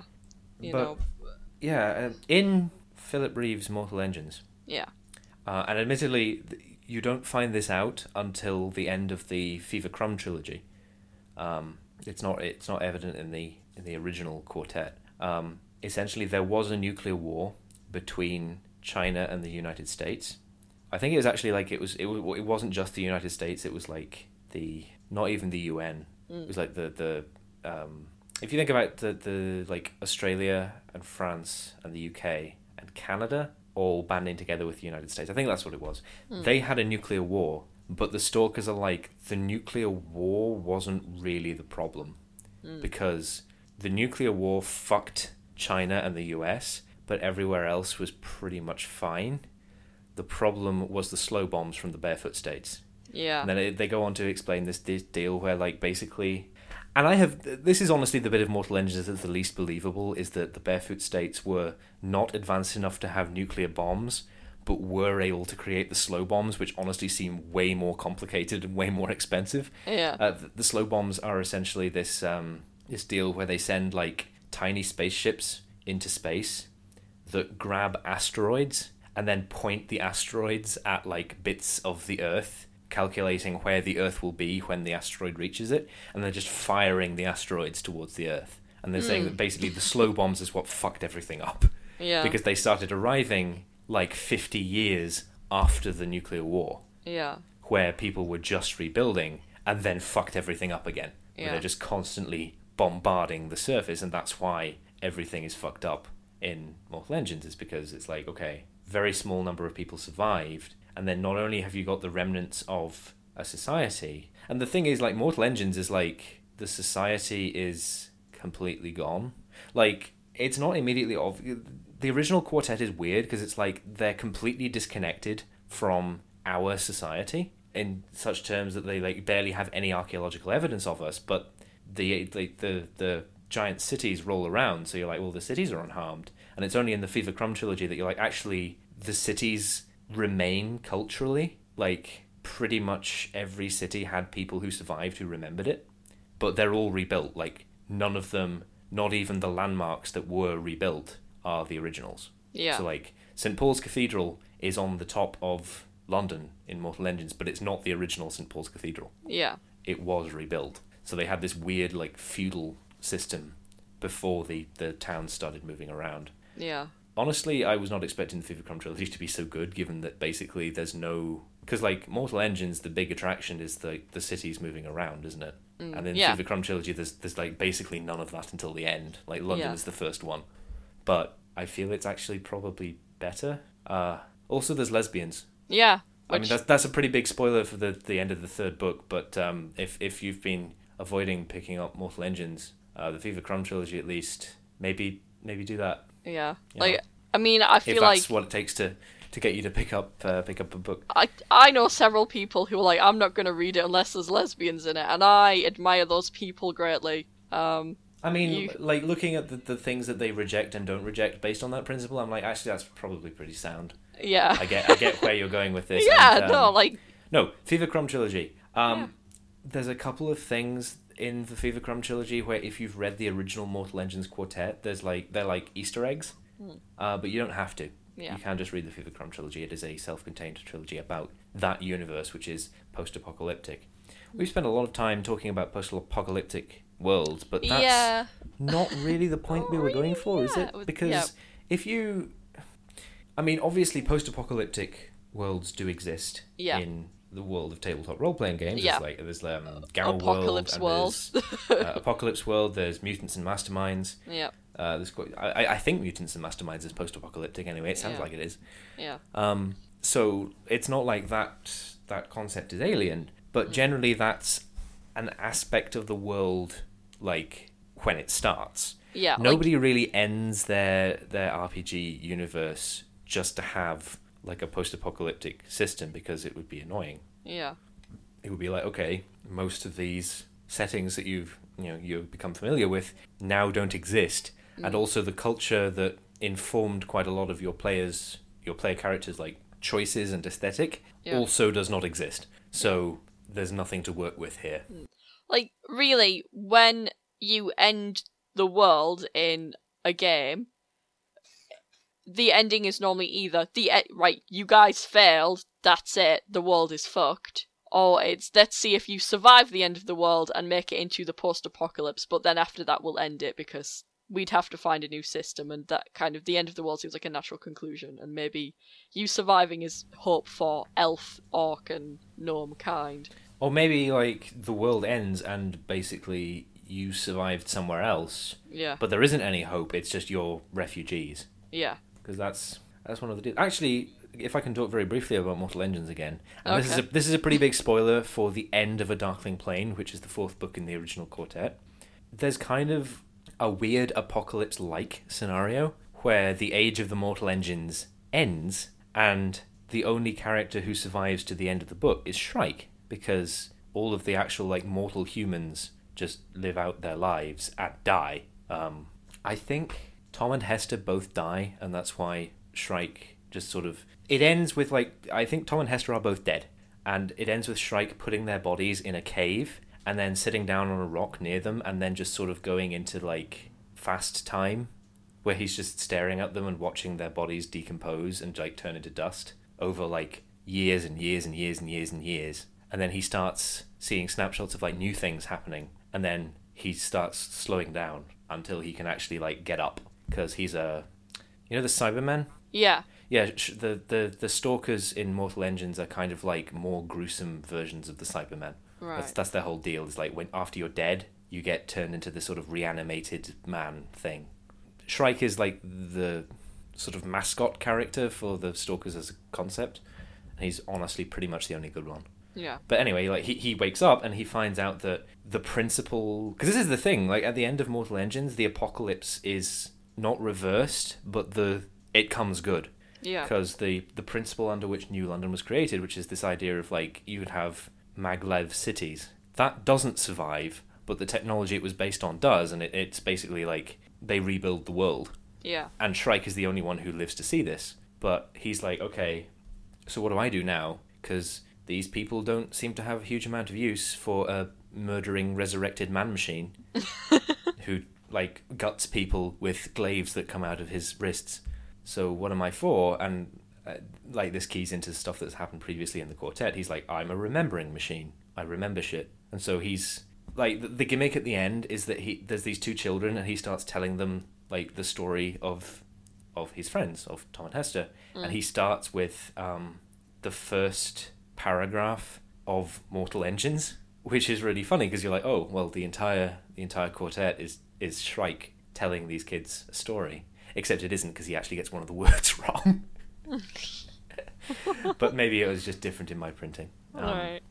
Speaker 2: you
Speaker 1: But-
Speaker 2: know,
Speaker 1: Yeah, um, in Philip Reeves' Mortal Engines,
Speaker 2: yeah,
Speaker 1: uh, and admittedly, th- you don't find this out until the end of the Fever Crumb trilogy. Um, it's not it's not evident in the in the original quartet. Um, essentially, there was a nuclear war between China and the United States. I think it was actually like it was it, wa- it wasn't just the United States. It was like the not even the UN. It was like the the um, if you think about the the like Australia and France and the UK and Canada all banding together with the United States. I think that's what it was. Hmm. They had a nuclear war, but the Stalkers are like the nuclear war wasn't really the problem hmm. because the nuclear war fucked China and the US, but everywhere else was pretty much fine. The problem was the slow bombs from the barefoot states.
Speaker 2: Yeah.
Speaker 1: And then it, they go on to explain this, this deal where, like, basically. And I have. This is honestly the bit of Mortal Engines that's the least believable is that the barefoot states were not advanced enough to have nuclear bombs, but were able to create the slow bombs, which honestly seem way more complicated and way more expensive.
Speaker 2: Yeah.
Speaker 1: Uh, the, the slow bombs are essentially this um, this deal where they send like tiny spaceships into space that grab asteroids and then point the asteroids at like bits of the Earth, calculating where the Earth will be when the asteroid reaches it, and they're just firing the asteroids towards the Earth. And they're saying that hmm. basically the slow bombs is what fucked everything up
Speaker 2: yeah.
Speaker 1: because they started arriving like 50 years after the nuclear war
Speaker 2: yeah.
Speaker 1: where people were just rebuilding and then fucked everything up again.
Speaker 2: Yeah.
Speaker 1: they're just constantly bombarding the surface, and that's why everything is fucked up in Mortal Engines, is because it's like, okay, very small number of people survived, and then not only have you got the remnants of a society, and the thing is, like, Mortal Engines is like, the society is completely gone. Like, it's not immediately obvious. The original quartet is weird because it's like they're completely disconnected from our society in such terms that they like barely have any archaeological evidence of us, but the the the, the giant cities roll around, so you're like, well, the cities are unharmed, and it's only in the Fever Crumb trilogy that you're like, actually, the cities remain culturally. Like pretty much every city had people who survived who remembered it, but they're all rebuilt. Like none of them, not even the landmarks that were rebuilt, are the originals.
Speaker 2: Yeah.
Speaker 1: So like St Paul's Cathedral is on the top of London in Mortal Engines, but it's not the original St Paul's Cathedral.
Speaker 2: yeah.
Speaker 1: It was rebuilt. So they had this weird like feudal system before the the towns started moving around.
Speaker 2: Yeah.
Speaker 1: Honestly, I was not expecting the Fever Crumb trilogy to be so good, given that basically there's no because like Mortal Engines, the big attraction is the the cities moving around, isn't it? and then
Speaker 2: Mm, yeah.
Speaker 1: Fever Crumb trilogy, there's there's like basically none of that until the end. Like London
Speaker 2: Yeah.
Speaker 1: is the first one, but I feel it's actually probably better. Uh, also, there's lesbians.
Speaker 2: Yeah.
Speaker 1: I mean, that's that's a pretty big spoiler for the, the end of the third book. But um, if if you've been avoiding picking up Mortal Engines, uh, the Fever Crumb trilogy at least, maybe maybe do that.
Speaker 2: Yeah.
Speaker 1: Yeah.
Speaker 2: Like, I mean, I
Speaker 1: If
Speaker 2: feel
Speaker 1: that's
Speaker 2: like
Speaker 1: what it takes to, to get you to pick up uh, pick up a book.
Speaker 2: I I know several people who are like, I'm not gonna read it unless there's lesbians in it, and I admire those people greatly. Um,
Speaker 1: I mean,
Speaker 2: You-
Speaker 1: like looking at the, the things that they reject and don't reject based on that principle, I'm like, actually, that's probably pretty sound.
Speaker 2: yeah.
Speaker 1: I get I get where you're going with this.
Speaker 2: yeah.
Speaker 1: and, um,
Speaker 2: no, like,
Speaker 1: No, Fever Crumb trilogy. Um,
Speaker 2: Yeah.
Speaker 1: There's a couple of things in the Fever Crumb trilogy where if you've read the original Mortal Engines quartet, there's like they're like Easter eggs, uh, but you don't have to.
Speaker 2: Yeah.
Speaker 1: You can just read the Fever Crumb trilogy. It is a self-contained trilogy about that universe, which is post-apocalyptic. We've spent a lot of time talking about post-apocalyptic worlds, but that's
Speaker 2: yeah.
Speaker 1: not really the point we were going for, is it? Because
Speaker 2: yeah.
Speaker 1: if you, I mean, obviously, post-apocalyptic worlds do exist
Speaker 2: Yeah.
Speaker 1: in the world of tabletop role-playing games.
Speaker 2: Yeah.
Speaker 1: There's like there's um, Gamma
Speaker 2: Apocalypse
Speaker 1: World, there's, uh, Apocalypse World. There's Mutants and Masterminds.
Speaker 2: Yeah.
Speaker 1: Uh, there's quite, I, I think Mutants and Masterminds is post-apocalyptic anyway. It sounds
Speaker 2: Yeah.
Speaker 1: like it is.
Speaker 2: Yeah.
Speaker 1: Um, so it's not like that that concept is alien, but generally that's an aspect of the world like when it starts.
Speaker 2: Yeah. like-
Speaker 1: Nobody really ends their their RPG universe just to have like a post-apocalyptic system because it would be annoying.
Speaker 2: yeah.
Speaker 1: It would be like, okay, most of these settings that you've you know you've become familiar with now don't exist, and mm. also the culture that informed quite a lot of your players, your player characters like choices and aesthetic,
Speaker 2: Yeah.
Speaker 1: also does not exist. So there's nothing to work with here. Mm.
Speaker 2: like really when you end the world in a game the ending is normally either the e- right you guys failed that's it the world is fucked or it's let's see if you survive the end of the world and make it into the post-apocalypse but then after that we'll end it because we'd have to find a new system and that kind of the end of the world seems like a natural conclusion and maybe you surviving is hope for elf orc and gnome kind
Speaker 1: Or maybe like the world ends and basically you survived somewhere else,
Speaker 2: yeah
Speaker 1: but there isn't any hope. It's just you're refugees.
Speaker 2: yeah
Speaker 1: because that's that's one of the. Actually, if I can talk very briefly about Mortal Engines again, and this is a, this is a pretty big spoiler for the end of A Darkling Plain, which is the fourth book in the original quartet. There's kind of a weird apocalypse-like scenario where the age of the Mortal Engines ends, and the only character who survives to the end of the book is Shrike, because all of the actual like mortal humans just live out their lives and die. Um, I think Tom and Hester both die, and that's why Shrike just sort of. It ends with like I think Tom and Hester are both dead, and it ends with Shrike putting their bodies in a cave and then sitting down on a rock near them, and then just sort of going into like fast time, where he's just staring at them and watching their bodies decompose and like turn into dust over like years and years and years and years and years, and then he starts seeing snapshots of like new things happening, and then he starts slowing down until he can actually like get up because he's a you know the cybermen
Speaker 2: Yeah.
Speaker 1: yeah the, the the stalkers in mortal engines are kind of like more gruesome versions of the cybermen
Speaker 2: Right.
Speaker 1: that's that's their whole deal is like when after you're dead you get turned into this sort of reanimated man thing shrike is like the sort of mascot character for the stalkers as a concept and he's honestly pretty much the only good one
Speaker 2: Yeah.
Speaker 1: but anyway, like he, he wakes up and he finds out that the principal because this is the thing, like at the end of Mortal Engines, the apocalypse is not reversed, but the it comes good
Speaker 2: Yeah.
Speaker 1: because the the principle under which New London was created, which is this idea of like you would have maglev cities, that doesn't survive, but the technology it was based on does, and it, it's basically like they rebuild the world
Speaker 2: Yeah.
Speaker 1: and Shrike is the only one who lives to see this. But he's like, okay, so what do I do now? Because these people don't seem to have a huge amount of use for a murdering resurrected man machine who like guts people with glaives that come out of his wrists. So what am I for? And uh, like this keys into stuff that's happened previously in the quartet. He's like, I'm a remembering machine. I remember shit. And so he's like the, the gimmick at the end is that he there's these two children and he starts telling them like the story of of his friends of Tom and Hester, and he starts with um, the first paragraph of Mortal Engines, which is really funny because you're like, oh well, the entire the entire quartet is is Shrike telling these kids a story, except it isn't because he actually gets one of the words wrong. but maybe it was just different in my printing. Um,
Speaker 2: Alright.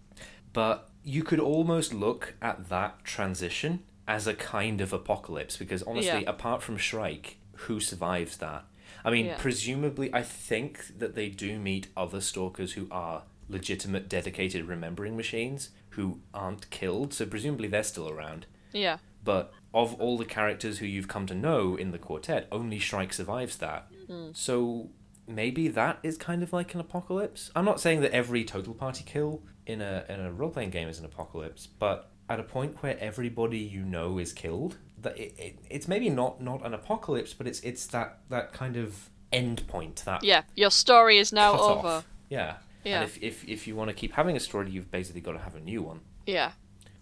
Speaker 1: but you could almost look at that transition as a kind of apocalypse because honestly,
Speaker 2: Yeah.
Speaker 1: apart from Shrike, who survives that? I mean,
Speaker 2: Yeah.
Speaker 1: presumably, I think that they do meet other stalkers who are legitimate, dedicated remembering machines who aren't killed, so presumably they're still around.
Speaker 2: Yeah.
Speaker 1: But of all the characters who you've come to know in the quartet, only Shrike survives that. Hmm. So maybe that is kind of like an apocalypse. I'm not saying that every total party kill in a in a role playing game is an apocalypse, but at a point where everybody you know is killed, that it, it, it's maybe not not an apocalypse, but it's it's that that kind of end point that
Speaker 2: Yeah. Your story is now over.
Speaker 1: off. Yeah.
Speaker 2: Yeah.
Speaker 1: And if, if if you want to keep having a story, you've basically got to have a new one,
Speaker 2: Yeah.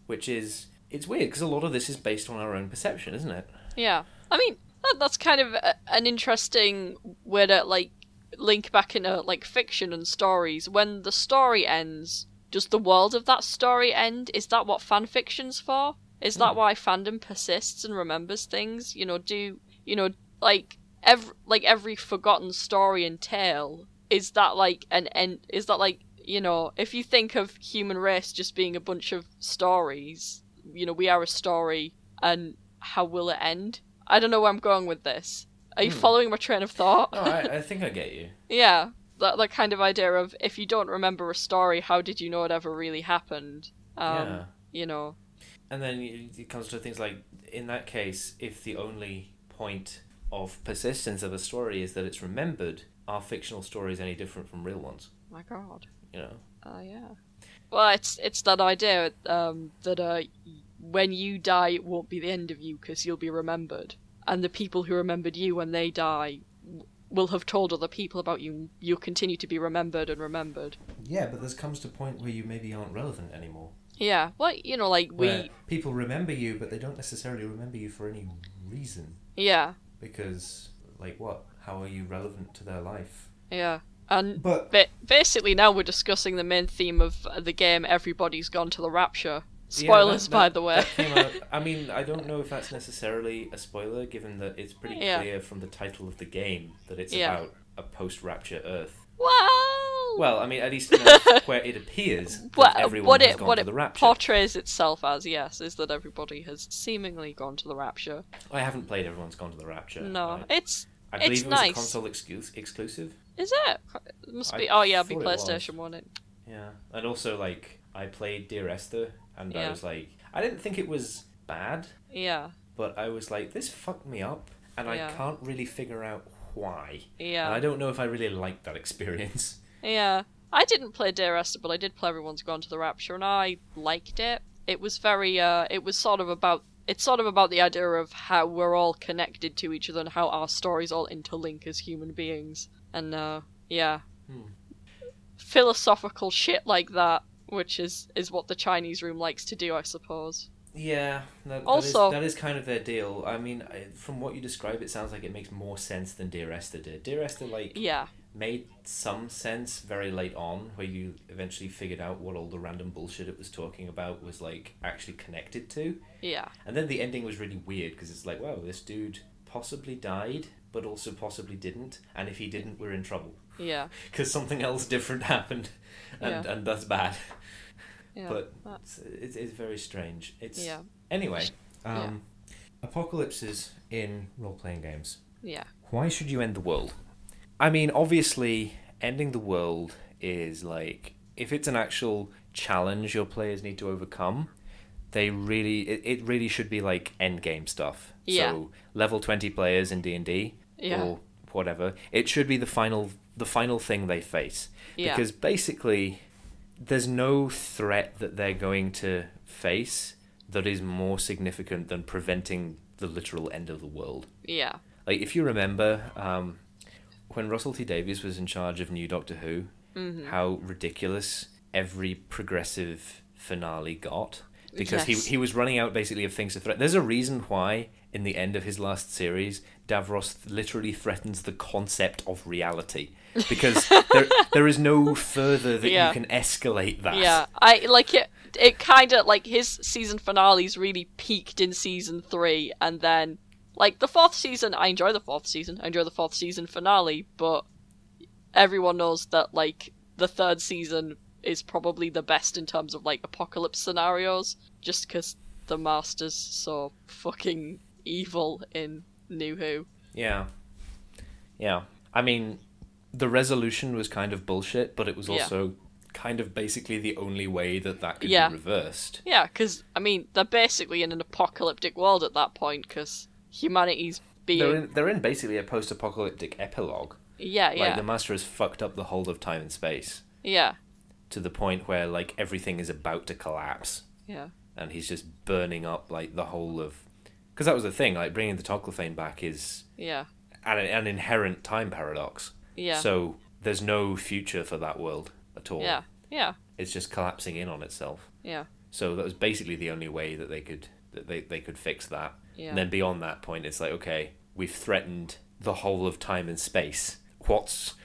Speaker 1: which is it's weird because a lot of this is based on our own perception, isn't it?
Speaker 2: Yeah. I mean, that, that's kind of a, an interesting way to like link back into like fiction and stories. When the story ends, does the world of that story end? Is that what fan fiction's for? Is that
Speaker 1: Hmm.
Speaker 2: why fandom persists and remembers things? You know, do you know like every like every forgotten story and tale? Is that like an end? Is that like you know, if you think of human race just being a bunch of stories, you know, we are a story, and how will it end? I don't know where I'm going with this. Are you
Speaker 1: Hmm.
Speaker 2: following my train of thought?
Speaker 1: Oh, I, I think I get you.
Speaker 2: yeah, that that kind of idea of if you don't remember a story, how did you know it ever really happened? Um,
Speaker 1: yeah.
Speaker 2: You know,
Speaker 1: And then it comes to things like, in that case, if the only point of persistence of a story is that it's remembered, are fictional stories any different from real ones?
Speaker 2: my God.
Speaker 1: You know?
Speaker 2: Uh, yeah. Well, it's it's that idea um, that uh, when you die, it won't be the end of you because you'll be remembered, and the people who remembered you when they die w- will have told other people about you. You'll continue to be remembered and remembered.
Speaker 1: Yeah, but this comes to a point where you maybe aren't relevant anymore.
Speaker 2: Yeah, well, you know, like we,
Speaker 1: people remember you, but they don't necessarily remember you for any reason.
Speaker 2: yeah,
Speaker 1: Because, like, what? How are you relevant to their life?
Speaker 2: yeah, and
Speaker 1: But
Speaker 2: ba- basically now we're discussing the main theme of the game. Everybody's gone to the rapture. Spoilers,
Speaker 1: that-
Speaker 2: by the way.
Speaker 1: that out- I mean, I don't know if that's necessarily a spoiler, given that it's pretty
Speaker 2: Yeah.
Speaker 1: clear from the title of the game that it's
Speaker 2: Yeah.
Speaker 1: about a post-rapture Earth.
Speaker 2: Well,
Speaker 1: Well, I mean, at least where it appears that
Speaker 2: Well,
Speaker 1: everyone
Speaker 2: what
Speaker 1: has
Speaker 2: it
Speaker 1: gone
Speaker 2: what
Speaker 1: to
Speaker 2: it
Speaker 1: the rapture.
Speaker 2: portrays itself as, yes, is that everybody has seemingly gone to the rapture.
Speaker 1: I haven't played Everyone's Gone to the Rapture.
Speaker 2: No,
Speaker 1: I,
Speaker 2: it's
Speaker 1: I believe
Speaker 2: it's
Speaker 1: it was
Speaker 2: nice.
Speaker 1: a console exclu- exclusive.
Speaker 2: Is it? It must
Speaker 1: I
Speaker 2: be. Oh yeah, it'd be
Speaker 1: thought it.
Speaker 2: PlayStation One. It.
Speaker 1: Yeah, and also like I played Dear Esther, and I was like, I didn't think it was bad,
Speaker 2: Yeah,
Speaker 1: but I was like, this fucked me up, and I can't really figure out why.
Speaker 2: yeah,
Speaker 1: And I don't know if I really liked that experience.
Speaker 2: yeah. I didn't play Dear Esther, but I did play Everyone's Gone to the Rapture, and I liked it. It was very. uh It was sort of about. It's sort of about the idea of how we're all connected to each other and how our stories all interlink as human beings. And uh yeah,
Speaker 1: Hmm.
Speaker 2: philosophical shit like that, which is is what the Chinese room likes to do, I suppose.
Speaker 1: Yeah, that,
Speaker 2: Also-
Speaker 1: that, is, that is kind of their deal. I mean, from what you describe, it sounds like it makes more sense than Dear Esther did. Dear Esther, like,
Speaker 2: Yeah,
Speaker 1: made some sense very late on, where you eventually figured out what all the random bullshit it was talking about was like actually connected to.
Speaker 2: yeah,
Speaker 1: And then the ending was really weird because it's like, wow, this dude possibly died, but also possibly didn't. And if he didn't, we're in trouble
Speaker 2: yeah,
Speaker 1: because something else different happened, and
Speaker 2: Yeah.
Speaker 1: and that's bad.
Speaker 2: yeah.
Speaker 1: But
Speaker 2: that-
Speaker 1: it's, it's, very strange. It's
Speaker 2: yeah,
Speaker 1: anyway.
Speaker 2: Yeah.
Speaker 1: Um, Apocalypses in role playing games.
Speaker 2: yeah,
Speaker 1: Why should you end the world? I mean, obviously, ending the world is like if it's an actual challenge your players need to overcome, they really it, it really should be like end game stuff.
Speaker 2: Yeah.
Speaker 1: So level twenty players in D and D
Speaker 2: Yeah.
Speaker 1: or whatever. It should be the final the final thing they face.
Speaker 2: Yeah.
Speaker 1: Because basically there's no threat that they're going to face that is more significant than preventing the literal end of the world.
Speaker 2: yeah,
Speaker 1: Like if you remember, um, when Russell T Davies was in charge of New Doctor Who,
Speaker 2: Mm-hmm.
Speaker 1: how ridiculous every progressive finale got because
Speaker 2: Yes.
Speaker 1: he he was running out basically of things to threat. There's a reason why in the end of his last series, Davros literally threatens the concept of reality because there there is no further that
Speaker 2: Yeah.
Speaker 1: you can escalate that.
Speaker 2: yeah. I like it. It kind of like his season finales really peaked in season three, and then like the fourth season. I enjoy the fourth season. I enjoy the fourth season finale, but everyone knows that like the third season is probably the best in terms of like apocalypse scenarios, just because the master's so fucking evil in New Who.
Speaker 1: Yeah. Yeah. I mean, the resolution was kind of bullshit, but it was
Speaker 2: Yeah.
Speaker 1: also kind of basically the only way that that could
Speaker 2: Yeah.
Speaker 1: be reversed.
Speaker 2: Yeah, because I mean they're basically in an apocalyptic world at that point because humanity's being
Speaker 1: They're in, they're in basically a post-apocalyptic epilogue.
Speaker 2: yeah yeah
Speaker 1: Like the master has fucked up the whole of time and space
Speaker 2: yeah
Speaker 1: to the point where like everything is about to collapse,
Speaker 2: yeah
Speaker 1: and he's just burning up like the whole of. Because that was the thing, like bringing the Toclafane back is
Speaker 2: yeah
Speaker 1: an, an inherent time paradox.
Speaker 2: yeah
Speaker 1: So there's no future for that world at all.
Speaker 2: yeah yeah
Speaker 1: It's just collapsing in on itself.
Speaker 2: yeah
Speaker 1: So that was basically the only way that they could that they, they could fix that.
Speaker 2: yeah
Speaker 1: And then beyond that point, it's like okay, we've threatened the whole of time and space. What's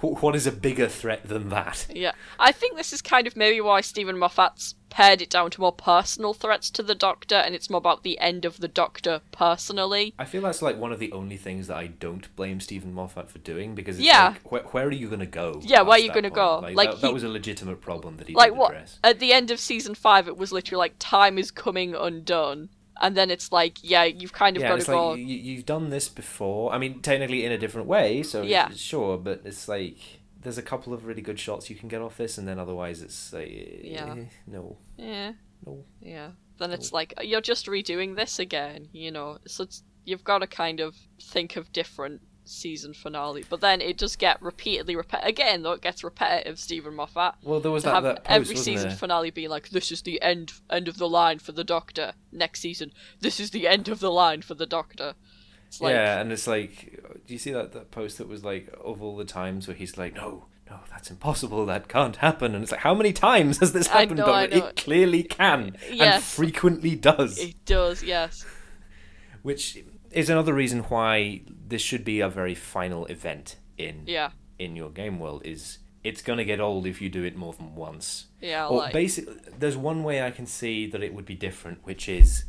Speaker 1: what is a bigger threat than that?
Speaker 2: yeah I think this is kind of maybe why Steven Moffat's pared it down to more personal threats to the Doctor, and it's more about the end of the Doctor personally.
Speaker 1: I feel that's like one of the only things that I don't blame Steven Moffat for doing because it's
Speaker 2: Yeah.
Speaker 1: like, where, where are you going to go?
Speaker 2: Yeah, where are you gonna go?
Speaker 1: Like,
Speaker 2: Like,
Speaker 1: that, that was a legitimate problem that he
Speaker 2: Like what
Speaker 1: address.
Speaker 2: at the end of season five, it was literally like time is coming undone, and then it's like yeah, you've kind of
Speaker 1: Yeah,
Speaker 2: got
Speaker 1: it's
Speaker 2: to go.
Speaker 1: like you, you've done this before. I mean, technically in a different way, so
Speaker 2: Yeah.
Speaker 1: sure, but it's like there's a couple of really good shots you can get off this, and then otherwise it's like
Speaker 2: Yeah.
Speaker 1: eh, no,
Speaker 2: Yeah.
Speaker 1: no.
Speaker 2: Yeah. Then it's like you're just redoing this again, you know. So it's, you've got to kind of think of different season finale. But then it does get repeatedly repet again though it gets repetitive. Steven Moffat
Speaker 1: Well, there was that, that post,
Speaker 2: every season
Speaker 1: there?
Speaker 2: finale being like, "This is the end end of the line for the Doctor." Next season, this is the end of the line for the Doctor. It's like,
Speaker 1: yeah, and it's like, do you see that that post that was like of all the times where he's like, no, no, that's impossible, that can't happen, and it's like, how many times has this happened?
Speaker 2: know,
Speaker 1: But it clearly can, and frequently does.
Speaker 2: it does. Yes.
Speaker 1: Which is another reason why this should be a very final event in
Speaker 2: Yeah.
Speaker 1: in your game world. Is it's gonna get old if you do it more than once.
Speaker 2: Yeah,
Speaker 1: Or
Speaker 2: like
Speaker 1: basically, there's one way I can see that it would be different, which is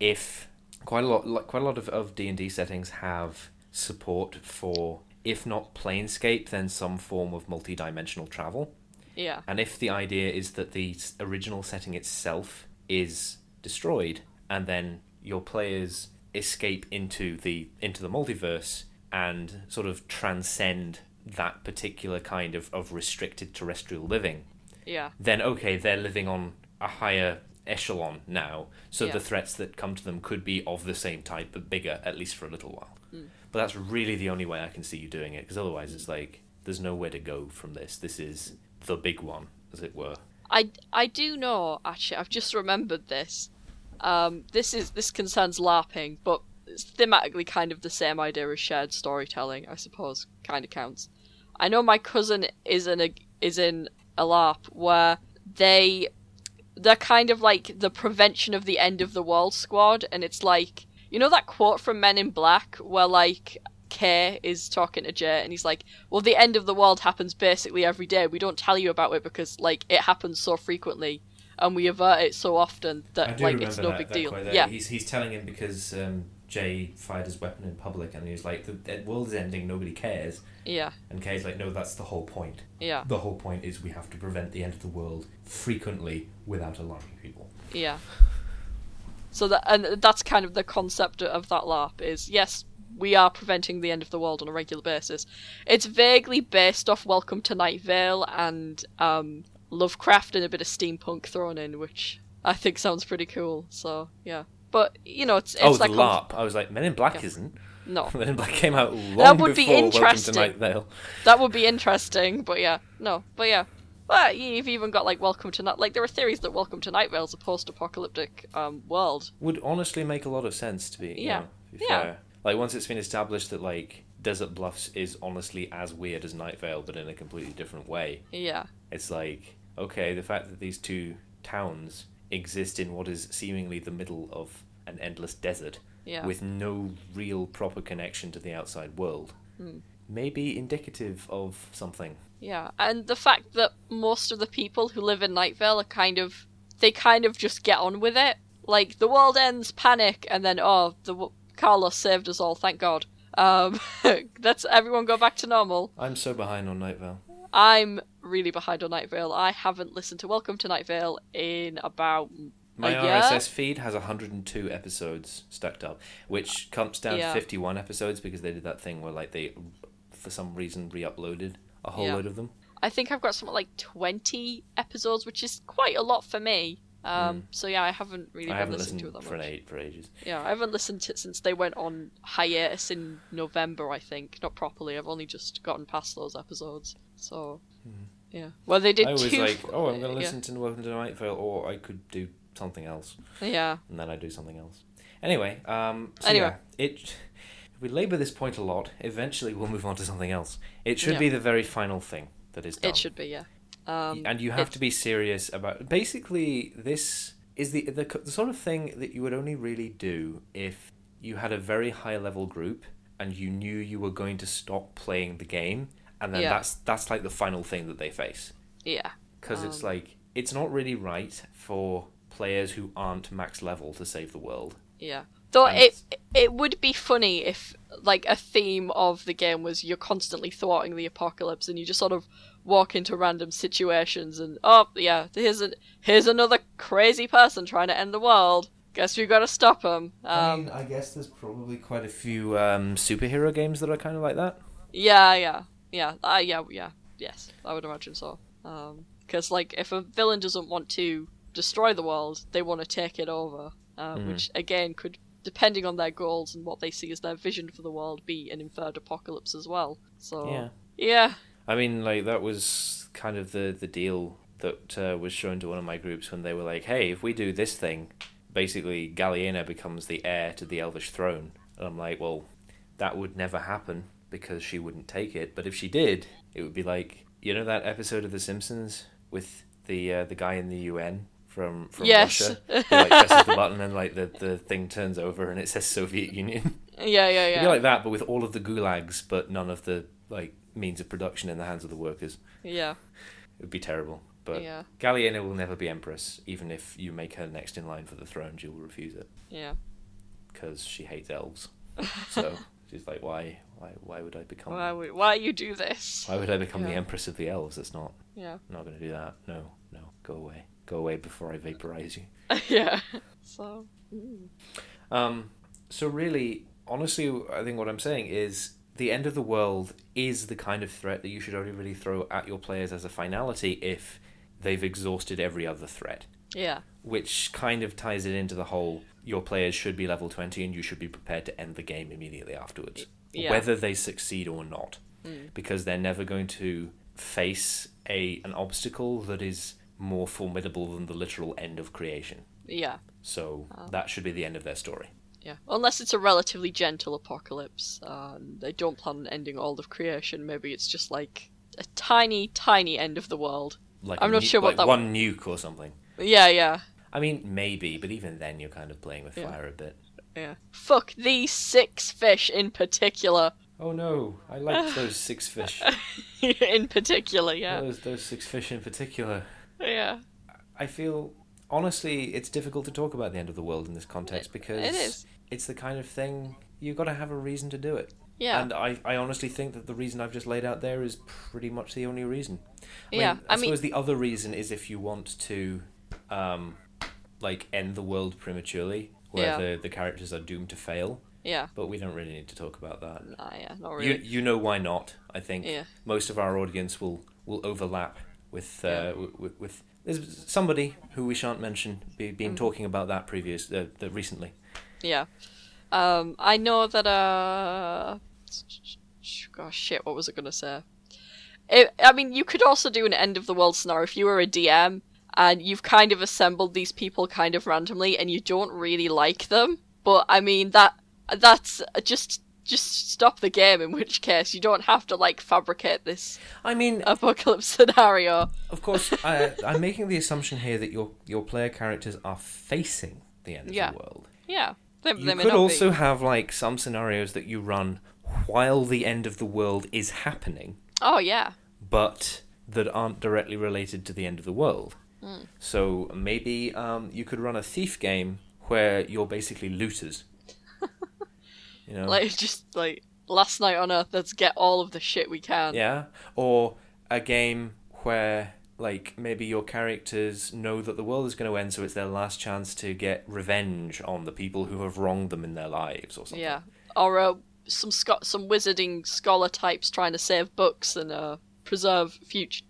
Speaker 1: if quite a lot, like, quite a lot of of D and D settings have support for, if not planescape, then some form of multi-dimensional travel.
Speaker 2: yeah,
Speaker 1: And if the idea is that the original setting itself is destroyed, and then your players escape into the into the multiverse and sort of transcend that particular kind of, of restricted terrestrial living,
Speaker 2: yeah,
Speaker 1: then okay, they're living on a higher echelon now, so
Speaker 2: Yeah.
Speaker 1: the threats that come to them could be of the same type but bigger, at least for a little while.
Speaker 2: Mm.
Speaker 1: But that's really the only way I can see you doing it, because otherwise it's like there's nowhere to go from this. This is the big one, as it were.
Speaker 2: I I do know actually. I've just remembered this. Um, this is this concerns LARPing, but it's thematically kind of the same idea as shared storytelling. I suppose kind of counts. I know my cousin is in a is in a LARP where they they're kind of like the prevention of the end of the world squad, and it's like you know that quote from Men in Black where like Kay is talking to Jay, and he's like, "Well, the end of the world happens basically every day. We don't tell you about it because like it happens so frequently, and we avert it so often that like it's no big deal." Yeah,
Speaker 1: He's he's telling him because um, Jay fired his weapon in public, and he was like, "The the world is ending. Nobody cares."
Speaker 2: yeah,
Speaker 1: And Kay's like, "No, that's the whole point.
Speaker 2: yeah,
Speaker 1: The whole point is we have to prevent the end of the world frequently without alarming people."
Speaker 2: yeah. So that and that's kind of the concept of that LARP is yes, we are preventing the end of the world on a regular basis. It's vaguely based off Welcome to Night Vale and um, Lovecraft and a bit of steampunk thrown in, which I think sounds pretty cool. So yeah, but you know, it's it's
Speaker 1: oh,
Speaker 2: like
Speaker 1: the LARP. I was like, Men in Black
Speaker 2: Yeah.
Speaker 1: isn't.
Speaker 2: no,
Speaker 1: Men in Black came out long
Speaker 2: That would be
Speaker 1: before Welcome to
Speaker 2: interesting.
Speaker 1: Night Vale.
Speaker 2: that would be interesting. But yeah, no, but yeah. But you've even got like Welcome to Night. Like there are theories that Welcome to Night Vale is a post-apocalyptic um, world.
Speaker 1: Would honestly make a lot of sense to be. you
Speaker 2: Yeah.
Speaker 1: know, be
Speaker 2: Yeah.
Speaker 1: fair. Like once it's been established that like Desert Bluffs is honestly as weird as Night Vale, but in a completely different way.
Speaker 2: Yeah,
Speaker 1: It's like, okay, the fact that these two towns exist in what is seemingly the middle of an endless desert
Speaker 2: yeah,
Speaker 1: with no real proper connection to the outside world
Speaker 2: Hmm.
Speaker 1: may be indicative of something.
Speaker 2: yeah. And the fact that most of the people who live in Night Vale are kind of they kind of just get on with it. Like the world ends, panic, and then oh, the Carlos saved us all. Thank God. Um, that's everyone go back to normal.
Speaker 1: I'm so behind on Night Vale.
Speaker 2: I'm really behind on Night Vale. I haven't listened to Welcome to Night Vale in about
Speaker 1: My
Speaker 2: a year.
Speaker 1: RSS feed has 102 episodes stacked up, which comes down
Speaker 2: Yeah.
Speaker 1: to 51 episodes because they did that thing where like they, for some reason, re-uploaded a whole
Speaker 2: Yeah.
Speaker 1: load of them.
Speaker 2: I think I've got something like 20 episodes, which is quite a lot for me. Um, So yeah, I haven't really.
Speaker 1: I haven't
Speaker 2: listening
Speaker 1: listened
Speaker 2: to it
Speaker 1: for eight for ages.
Speaker 2: Yeah, I haven't listened to it since they went on hiatus in November. I think not properly. I've only just gotten past those episodes. So yeah, well they did.
Speaker 1: I was
Speaker 2: two.
Speaker 1: like, oh, I'm going to
Speaker 2: yeah.
Speaker 1: listen to Welcome to Night Vale, or I could do something else,
Speaker 2: Yeah,
Speaker 1: and then I do something else. Anyway, um, so
Speaker 2: Anyway.
Speaker 1: yeah, it. We labour this point a lot. Eventually, we'll move on to something else. It should
Speaker 2: Yeah.
Speaker 1: be the very final thing that is done.
Speaker 2: it should be. Yeah. Um,
Speaker 1: and you have
Speaker 2: it-
Speaker 1: to be serious about basically this is the, the the sort of thing that you would only really do if you had a very high level group and you knew you were going to stop playing the game and then
Speaker 2: Yeah.
Speaker 1: that's that's like the final thing that they face
Speaker 2: Yeah.
Speaker 1: because it's
Speaker 2: Um,
Speaker 1: like it's not really right for players who aren't max level to save the world
Speaker 2: Yeah. Though
Speaker 1: And-
Speaker 2: it it would be funny if like a theme of the game was you're constantly thwarting the apocalypse and you just sort of walk into random situations and oh yeah here's a here's another crazy person trying to end the world. Guess we've got to stop him.
Speaker 1: I
Speaker 2: Um,
Speaker 1: mean, I guess there's probably quite a few um, superhero games that are kind of like that.
Speaker 2: yeah, yeah, yeah, uh, yeah, yeah. Yes, I would imagine so. Because like if a villain doesn't want to destroy the world, they want to take it over, uh,
Speaker 1: Mhm.
Speaker 2: which again could, depending on their goals and what they see as their vision for the world, be an inferred apocalypse as well. So
Speaker 1: Yeah.
Speaker 2: yeah,
Speaker 1: I mean, like that was kind of the the deal that uh, was shown to one of my groups when they were like, "Hey, if we do this thing, basically Galliena becomes the heir to the Elvish throne." And I'm like, "Well, that would never happen because she wouldn't take it. But if she did, it would be like you know that episode of The Simpsons with the uh, the guy in the UN." From, from
Speaker 2: Yes.
Speaker 1: Russia, who like presses the button and like the, the thing turns over and it says Soviet Union.
Speaker 2: yeah, yeah, yeah,
Speaker 1: be like that, but with all of the gulags, but none of the like means of production in the hands of the workers.
Speaker 2: Yeah.
Speaker 1: It would be terrible. But
Speaker 2: Yeah.
Speaker 1: Galliena will never be empress, even if you make her next in line for the throne. She will refuse it
Speaker 2: Yeah.
Speaker 1: because she hates elves. So she's like, why, why, why would I become?
Speaker 2: Why would why you do this?
Speaker 1: Why would I become the empress of the elves? It's not.
Speaker 2: Yeah.
Speaker 1: I'm not going to do that. No, no. Go away. Go away before I vaporize you.
Speaker 2: yeah. So. mm.
Speaker 1: Um, so really, honestly, I think what I'm saying is the end of the world is the kind of threat that you should only really throw at your players as a finality if they've exhausted every other threat.
Speaker 2: Yeah.
Speaker 1: Which kind of ties it into the whole your players should be level 20 and you should be prepared to end the game immediately afterwards.
Speaker 2: Yeah.
Speaker 1: Whether they succeed or not. Because they're never going to face a an obstacle that is more formidable than the literal end of creation.
Speaker 2: Yeah.
Speaker 1: So
Speaker 2: Oh.
Speaker 1: that should be the end of their story.
Speaker 2: Yeah. Unless it's a relatively gentle apocalypse, uh, and they don't plan on ending all of creation. Maybe it's just like a tiny, tiny end of the world.
Speaker 1: Like
Speaker 2: I'm not
Speaker 1: nu-
Speaker 2: sure what
Speaker 1: like
Speaker 2: that
Speaker 1: one nuke or something.
Speaker 2: Yeah, yeah,
Speaker 1: I mean, maybe, but even then, you're kind of playing with
Speaker 2: Yeah.
Speaker 1: fire a bit.
Speaker 2: yeah. Fuck these six fish in particular.
Speaker 1: Oh no, I like those six fish.
Speaker 2: in particular, yeah.
Speaker 1: Those those six fish in particular.
Speaker 2: Yeah.
Speaker 1: I feel honestly, it's difficult to talk about the end of the world in this context because
Speaker 2: it is.
Speaker 1: it's the kind of thing you've got to have a reason to do it.
Speaker 2: Yeah.
Speaker 1: And I, I honestly think that the reason I've just laid out there is pretty much the only reason. I
Speaker 2: Yeah,
Speaker 1: Mean, I,
Speaker 2: I mean-
Speaker 1: suppose the other reason is if you want to, um, like end the world prematurely, where
Speaker 2: Yeah.
Speaker 1: the the characters are doomed to fail.
Speaker 2: yeah.
Speaker 1: But we don't really need to talk about that.
Speaker 2: Nah, yeah, not
Speaker 1: You
Speaker 2: really.
Speaker 1: you you know why not? I think
Speaker 2: Yeah.
Speaker 1: most of our audience will will overlap with uh,
Speaker 2: Yeah.
Speaker 1: with, with there's somebody who we shan't mention be,
Speaker 2: Mm.
Speaker 1: been talking about that previous uh, the, recently.
Speaker 2: Yeah. Um, I know that, uh. Gosh, shit, what was I gonna say? It, I mean, you could also do an end of the world scenario if you were a DM and you've kind of assembled these people kind of randomly and you don't really like them. But I mean, that that's just just stop the game. In which case, you don't have to like fabricate this
Speaker 1: I mean,
Speaker 2: apocalypse scenario.
Speaker 1: of course, I, I'm making the assumption here that your your player characters are facing the end of the world.
Speaker 2: Yeah, they,
Speaker 1: You
Speaker 2: they
Speaker 1: could also
Speaker 2: Be.
Speaker 1: have like some scenarios that you run while the end of the world is happening.
Speaker 2: Oh yeah,
Speaker 1: but that aren't directly related to the end of the world.
Speaker 2: Hmm.
Speaker 1: So maybe um, you could run a thief game where you're basically looters. you know,
Speaker 2: like just like last night on Earth. Let's get all of the shit we can.
Speaker 1: yeah, or a game where like maybe your characters know that the world is going to end, so it's their last chance to get revenge on the people who have wronged them in their lives, or something.
Speaker 2: Yeah, or uh, some sco- some wizarding scholar types trying to save books and uh, preserve future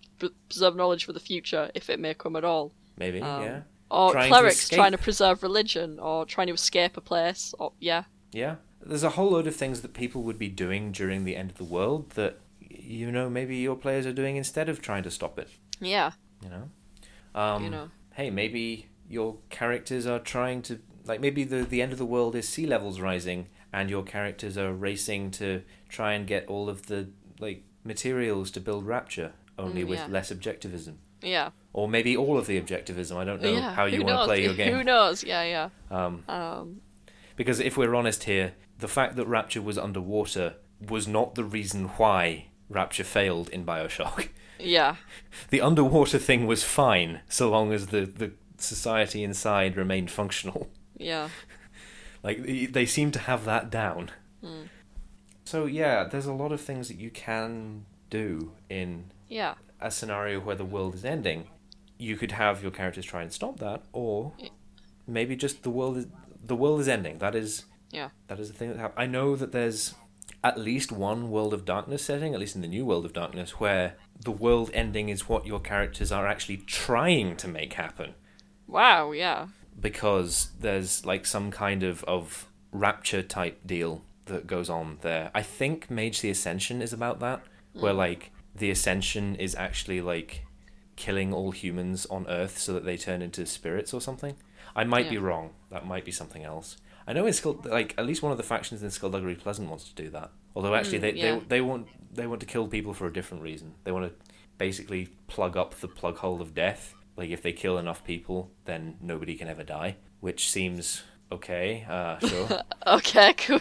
Speaker 2: preserve knowledge for the future if it may come at all.
Speaker 1: maybe,
Speaker 2: Um,
Speaker 1: yeah,
Speaker 2: Or
Speaker 1: Trying
Speaker 2: clerics
Speaker 1: escape.
Speaker 2: trying to preserve religion or trying to escape a place. Or yeah,
Speaker 1: yeah. There's a whole load of things that people would be doing during the end of the world that you know maybe your players are doing instead of trying to stop it.
Speaker 2: yeah,
Speaker 1: you know um
Speaker 2: you know.
Speaker 1: hey maybe your characters are trying to like maybe the the end of the world is sea levels rising and your characters are racing to try and get all of the like materials to build rapture only
Speaker 2: Mm,
Speaker 1: with
Speaker 2: yeah.
Speaker 1: less objectivism
Speaker 2: Yeah,
Speaker 1: or maybe all of the objectivism i don't know
Speaker 2: yeah.
Speaker 1: how you want to play your game.
Speaker 2: Who knows? Yeah, yeah.
Speaker 1: um
Speaker 2: Um,
Speaker 1: because if we're honest here the fact that rapture was underwater was not the reason why rapture failed in bioshock
Speaker 2: yeah,
Speaker 1: the underwater thing was fine so long as the, the society inside remained functional.
Speaker 2: yeah,
Speaker 1: Like they- seem to have that down.
Speaker 2: Hmm.
Speaker 1: So yeah, there's a lot of things that you can do in
Speaker 2: yeah,
Speaker 1: a scenario where the world is ending. You could have your characters try and stop that, or maybe just the world is the world is ending. That is
Speaker 2: yeah,
Speaker 1: that is the thing that hap- I know that there's at least one World of Darkness setting, at least in the new World of Darkness, where the world ending is what your characters are actually trying to make happen.
Speaker 2: Wow, yeah,
Speaker 1: because there's like some kind of of rapture type deal that goes on there. I think Mage the Ascension is about that, where hmm. like the Ascension is actually like killing all humans on Earth so that they turn into spirits or something. I might be wrong. That might be something else. I know in Skull like at least one of the factions in Skulduggery Pleasant wants to do that. Although actually
Speaker 2: Mm,
Speaker 1: they,
Speaker 2: yeah.
Speaker 1: they they want they want to kill people for a different reason. They want to basically plug up the plug hole of death. Like if they kill enough people, then nobody can ever die, which seems okay. Uh, sure.
Speaker 2: okay, cool,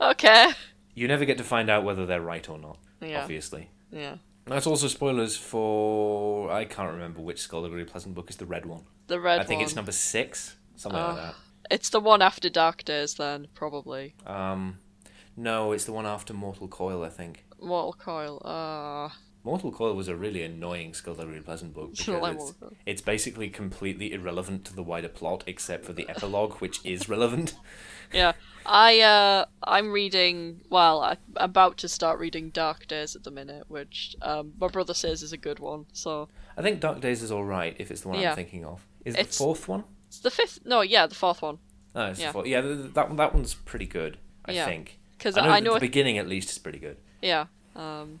Speaker 2: okay,
Speaker 1: you never get to find out whether they're right or not.
Speaker 2: yeah,
Speaker 1: Obviously,
Speaker 2: Yeah.
Speaker 1: That's also spoilers for I can't remember which Skulduggery Pleasant book is the red one.
Speaker 2: The red
Speaker 1: I think
Speaker 2: one.
Speaker 1: it's number six, something
Speaker 2: Oh.
Speaker 1: like that.
Speaker 2: It's the one after Dark Days, then probably.
Speaker 1: Um, no, it's the one after Mortal Coil. I think
Speaker 2: Mortal Coil. Ah,
Speaker 1: Mortal Coil was a really annoying Skulduggery Pleasant book
Speaker 2: like
Speaker 1: because it's, it's basically completely irrelevant to the wider plot except for the epilogue, which is relevant.
Speaker 2: yeah. I uh, I'm reading. Well, I'm about to start reading Dark Days at the minute, which um, my brother says is a good one. So
Speaker 1: I think Dark Days is all right if it's the one
Speaker 2: Yeah.
Speaker 1: I'm thinking of. Is
Speaker 2: It's-
Speaker 1: the fourth one?
Speaker 2: it's the fifth. No, yeah, the fourth one.
Speaker 1: No, it's
Speaker 2: Yeah.
Speaker 1: the fourth. Yeah, th- th- that one- that one's pretty good. I
Speaker 2: Yeah.
Speaker 1: think.
Speaker 2: Because
Speaker 1: I know,
Speaker 2: I know
Speaker 1: the beginning at least is pretty good.
Speaker 2: Yeah. Um.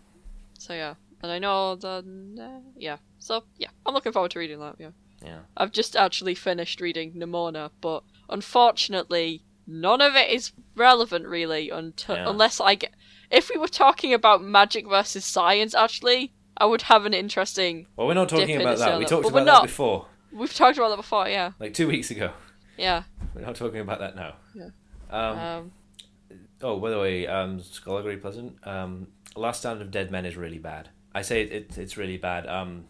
Speaker 2: So yeah, and I know the uh, yeah. So yeah, I'm looking forward to reading that. Yeah.
Speaker 1: Yeah.
Speaker 2: I've just actually finished reading Nimona, but unfortunately, none of it is relevant really until
Speaker 1: Yeah.
Speaker 2: unless I get. If we were talking about magic versus science, actually, I would have an interesting.
Speaker 1: Well, we're not talking about that. We talked about that before,
Speaker 2: We've talked about that before. Yeah.
Speaker 1: like two weeks ago.
Speaker 2: Yeah.
Speaker 1: We're not talking about that now.
Speaker 2: Yeah.
Speaker 1: Um,
Speaker 2: Um.
Speaker 1: oh, by the way, um, Skulduggery Pleasant. Um, Last Stand of Dead Men is really bad. I say it, it, it's really bad. Um,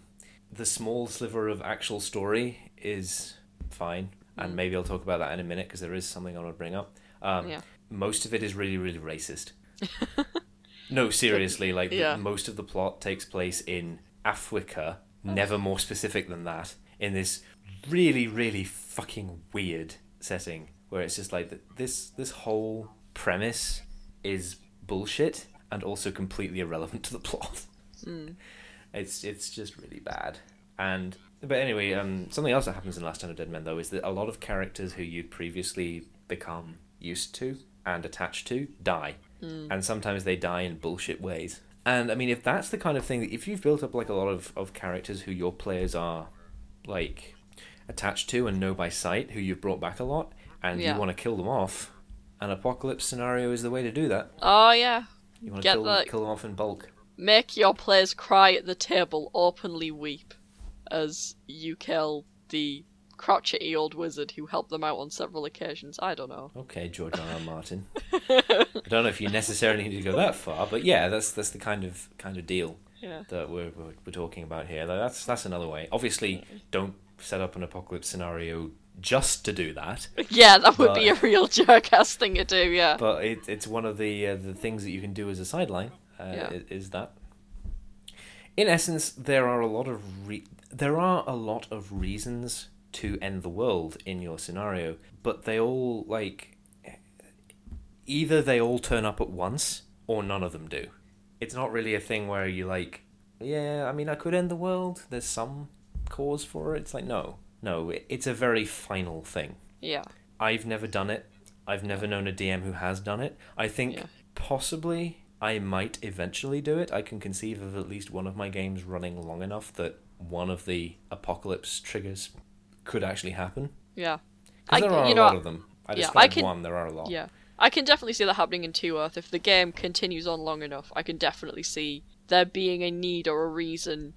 Speaker 1: the small sliver of actual story is fine, and
Speaker 2: Mm.
Speaker 1: maybe I'll talk about that in a minute because there is something I want to bring up. Um,
Speaker 2: Yeah.
Speaker 1: Most of it is really, really racist. no, seriously, like the- most of the plot takes place in Africa, never more specific than that, in this really, really fucking weird setting where it's just like th- this this whole premise is bullshit and also completely irrelevant to the plot.
Speaker 2: Mm.
Speaker 1: It's it's just really bad. And but anyway, um, something else that happens in Last Stand of Dead Men though is that a lot of characters who you'd previously become used to and attached to die, and sometimes they die in bullshit ways. And I mean, if that's the kind of thing, that if you've built up like a lot of, of characters who your players are like attached to and know by sight, who you've brought back a lot, and
Speaker 2: Yeah.
Speaker 1: you want to kill them off, an apocalypse scenario is the way to do that.
Speaker 2: Oh yeah.
Speaker 1: You want to kill, kill them off in bulk.
Speaker 2: Make your players cry at the table, openly weep, as you kill the crotchety old wizard who helped them out on several occasions. I don't know.
Speaker 1: Okay, George R. R. Martin. I don't know if you necessarily need to go that far, but yeah, that's that's the kind of kind of deal
Speaker 2: Yeah.
Speaker 1: that we're we're, we're talking about here. That's that's another way. Obviously, don't set up an apocalypse scenario just to do that,
Speaker 2: Yeah, that would be a real jerk ass thing to do, yeah.
Speaker 1: but it, it's one of the uh, the things that you can do as a sideline. Uh,
Speaker 2: Yeah.
Speaker 1: Is that? In essence, there are a lot of re- there are a lot of reasons to end the world in your scenario, but they all like either they all turn up at once or none of them do. It's not really a thing where you like, yeah, I mean, I could end the world. There's some cause for it. It's like no, no. It's a very final thing.
Speaker 2: Yeah.
Speaker 1: I've never done it. I've never known a DM who has done it. I think
Speaker 2: Yeah.
Speaker 1: possibly I might eventually do it. I can conceive of at least one of my games running long enough that one of the apocalypse triggers could actually happen.
Speaker 2: Yeah.
Speaker 1: Because
Speaker 2: I-
Speaker 1: there are a
Speaker 2: know,
Speaker 1: lot of them. I
Speaker 2: yeah, I can-
Speaker 1: one, there are a lot.
Speaker 2: Yeah. I can definitely see that happening in Two Earth. If the game continues on long enough, I can definitely see there being a need or a reason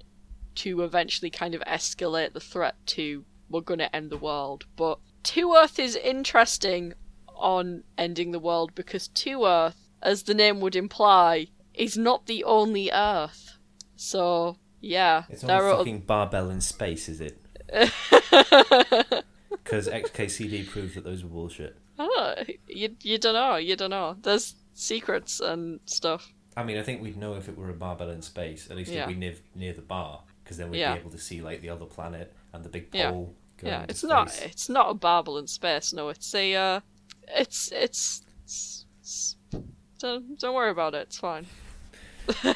Speaker 2: to eventually kind of escalate the threat to we're gonna end the world. But Two Earth is interesting on ending the world because Two Earth, as the name would imply, is not the only Earth. So yeah,
Speaker 1: It's only
Speaker 2: are
Speaker 1: fucking barbell in space, is it? Because XKCD proved that those were bullshit.
Speaker 2: I. You you don't know. You don't know. There's secrets and stuff.
Speaker 1: I mean, I think we'd know if it were a barbell in space, at least
Speaker 2: Yeah.
Speaker 1: if we live near the bar, because then we'd
Speaker 2: Yeah.
Speaker 1: be able to see like the other planet and the big
Speaker 2: Yeah.
Speaker 1: pole. Going
Speaker 2: yeah,
Speaker 1: into
Speaker 2: it's not it's not a barbell in space. No, it's a uh, it's it's, it's, it's don't don't worry about it. It's fine. you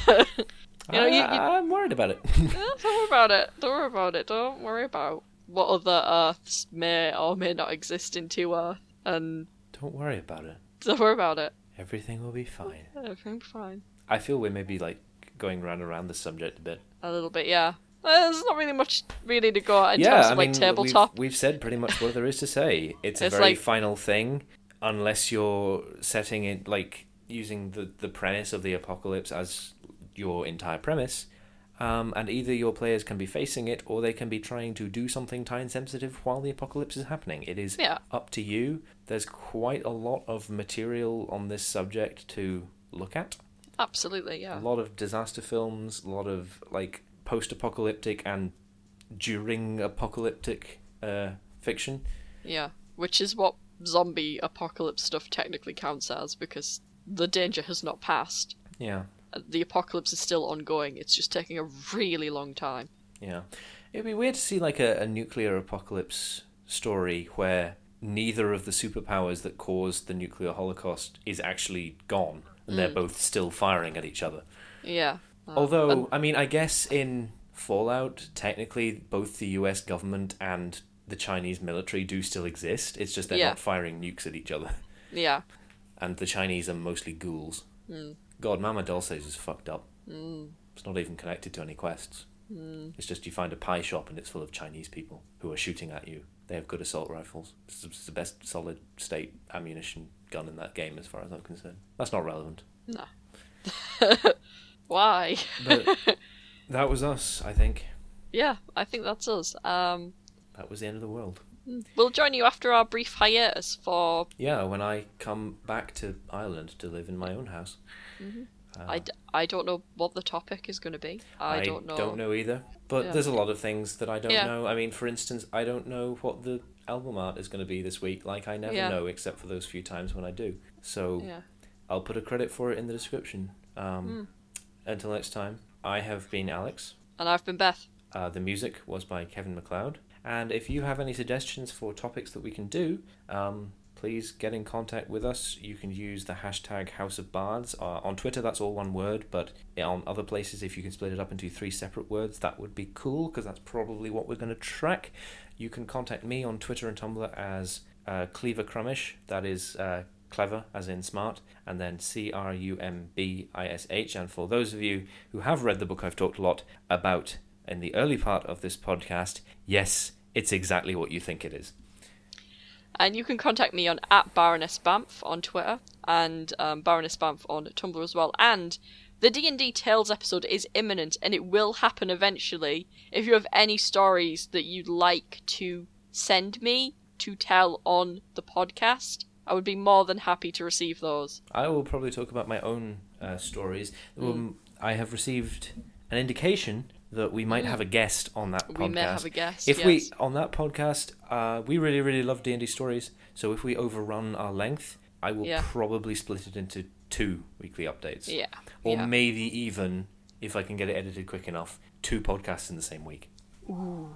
Speaker 2: know, you, you,
Speaker 1: I, am worried about it.
Speaker 2: eh, don't worry about it. Don't worry about it. Don't worry about what other Earths may or may not exist in Two Earth, and
Speaker 1: Don't worry about it.
Speaker 2: don't worry about it.
Speaker 1: Everything will be fine.
Speaker 2: Everything's fine.
Speaker 1: I feel we're maybe like going round and around the subject a bit.
Speaker 2: A little bit, yeah. There's not really much really to go at in
Speaker 1: yeah,
Speaker 2: terms
Speaker 1: I
Speaker 2: of
Speaker 1: mean,
Speaker 2: like tabletop.
Speaker 1: We've, we've said pretty much what there is to say. It's a very
Speaker 2: like-
Speaker 1: final thing, unless you're setting it like using the the premise of the apocalypse as your entire premise. Um, and either your players can be facing it, or they can be trying to do something time sensitive while the apocalypse is happening. It is
Speaker 2: Yeah.
Speaker 1: up to you. There's quite a lot of material on this subject to look at.
Speaker 2: Absolutely, yeah.
Speaker 1: A lot of disaster films, a lot of like post-apocalyptic and during apocalyptic uh, fiction.
Speaker 2: Yeah. Which is what zombie apocalypse stuff technically counts as because the danger has not passed.
Speaker 1: Yeah,
Speaker 2: Uh, The apocalypse is still ongoing. It's just taking a really long time.
Speaker 1: yeah. It'd be weird to see like a, a nuclear apocalypse story where neither of the superpowers that caused the nuclear holocaust is actually gone, and they're both still firing at each other.
Speaker 2: Yeah. Uh,
Speaker 1: Although,
Speaker 2: and-
Speaker 1: I mean, I guess in Fallout, technically, both the US government and the Chinese military do still exist. It's just they're
Speaker 2: Yeah.
Speaker 1: not firing nukes at each other.
Speaker 2: yeah.
Speaker 1: And the Chinese are mostly ghouls. Hmm. God, Mama Dolce's is fucked up. Hmm. It's not even connected to any quests. Hmm. It's just you find a pie shop and it's full of Chinese people who are shooting at you. They have good assault rifles. It's it's the best solid state ammunition gun in that game, as far as I'm concerned. That's not relevant.
Speaker 2: No. Why?
Speaker 1: But that was us, I think.
Speaker 2: Yeah, I think that's us. Um,
Speaker 1: That was the end of the world.
Speaker 2: We'll join you after our brief hiatus for.
Speaker 1: Yeah, when I come back to Ireland to live in my own house. Uh,
Speaker 2: I, d- I don't know what the topic is going to be. I, I, don't know.
Speaker 1: Don't know either. But
Speaker 2: Yeah.
Speaker 1: there's a lot of things that I don't
Speaker 2: Yeah.
Speaker 1: know. I mean, for instance, I don't know what the album art is going to be this week. Like, I never
Speaker 2: Yeah.
Speaker 1: know except for those few times when I do. So
Speaker 2: Yeah.
Speaker 1: I'll put a credit for it in the description. Um, Until next time, I have been Alex.
Speaker 2: And I've been Beth.
Speaker 1: Uh, the music was by Kevin MacLeod. And if you have any suggestions for topics that we can do, um, please get in contact with us. You can use the hashtag House of Bards. Uh, on Twitter, that's all one word, but on other places, if you can split it up into three separate words, that would be cool because that's probably what we're going to track. You can contact me on Twitter and Tumblr as uh, Clever Crumbish. That is uh, clever, as in smart, and then C R U M B I S H. And for those of you who have read the book I've talked a lot about in the early part of this podcast, yes, it's exactly what you think it is.
Speaker 2: And you can contact me on at Baroness Bamf on Twitter and um, Baroness Bamf on Tumblr as well. And the D and D Tales episode is imminent, and it will happen eventually. If you have any stories that you'd like to send me to tell on the podcast, I would be more than happy to receive those.
Speaker 1: I will probably talk about my own uh, stories. Um, I have received an indication that we might have a guest on that podcast.
Speaker 2: We may have a guest.
Speaker 1: If
Speaker 2: yes.
Speaker 1: we on that podcast, uh, we really really love D and D stories. So if we overrun our length, I will
Speaker 2: Yeah.
Speaker 1: probably split it into two weekly updates,
Speaker 2: yeah,
Speaker 1: or
Speaker 2: yeah.
Speaker 1: maybe even if I can get it edited quick enough, two podcasts in the same week.
Speaker 2: Ooh,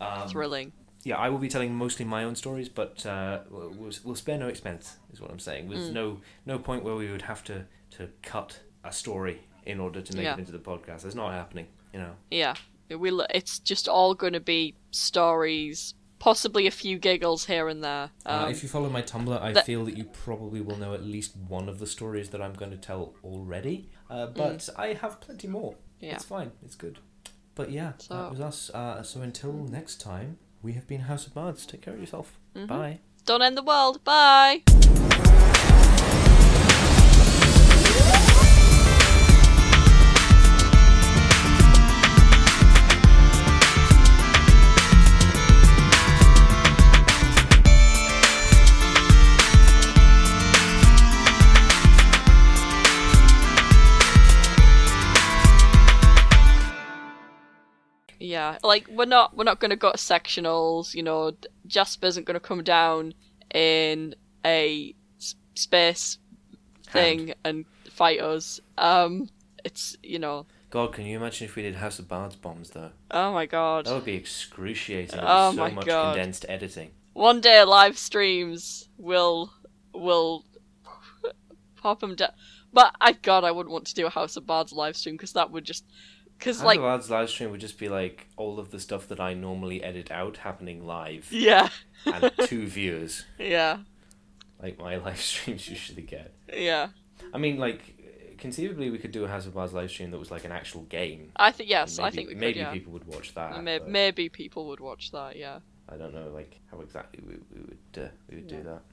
Speaker 1: Um,
Speaker 2: thrilling.
Speaker 1: yeah, I will be telling mostly my own stories, but uh, we'll, we'll- spare no expense, is what I'm saying.
Speaker 2: Mm.
Speaker 1: There's no no point where we would have to, to cut a story in order to make
Speaker 2: Yeah.
Speaker 1: it into the podcast. It's not happening, you know.
Speaker 2: Yeah, it will. It's just all going to be stories, possibly a few giggles here and there. Um,
Speaker 1: uh, if you follow my Tumblr, I feel that you probably will know at least one of the stories that I'm going to tell already. Uh, but I have plenty more.
Speaker 2: Mm. Yeah.
Speaker 1: It's fine. It's good. But yeah,
Speaker 2: So-
Speaker 1: that was us. Uh, so until next time, we have been House of Bards. Take care of yourself.
Speaker 2: Mm-hmm.
Speaker 1: Bye.
Speaker 2: Don't end the world. Bye. Yeah, like we're not we're not gonna go to sectionals. You know, Jasper isn't gonna come down in a s- space thing and fight us. Um, it's you know,
Speaker 1: God, can you imagine if we did House of Bards bombs though?
Speaker 2: oh my god.
Speaker 1: That would be excruciating. Be
Speaker 2: Oh
Speaker 1: so
Speaker 2: my
Speaker 1: much
Speaker 2: God.
Speaker 1: condensed editing.
Speaker 2: One day live streams will will pop them down. But I God, I wouldn't want to do a House of Bards live stream because that would just because like
Speaker 1: of live stream would just be like all of the stuff that I normally edit out happening live
Speaker 2: yeah
Speaker 1: and two viewers,
Speaker 2: yeah
Speaker 1: like my live streams usually get.
Speaker 2: yeah.
Speaker 1: I mean, like conceivably, we could do a House of Bards live stream that was like an actual game.
Speaker 2: I think yes,
Speaker 1: Maybe,
Speaker 2: I think we could.
Speaker 1: maybe
Speaker 2: yeah.
Speaker 1: people would watch that.
Speaker 2: May-
Speaker 1: but
Speaker 2: maybe people would watch that. Yeah.
Speaker 1: I don't know, like how exactly we, we would uh, we would
Speaker 2: Yeah.
Speaker 1: do that.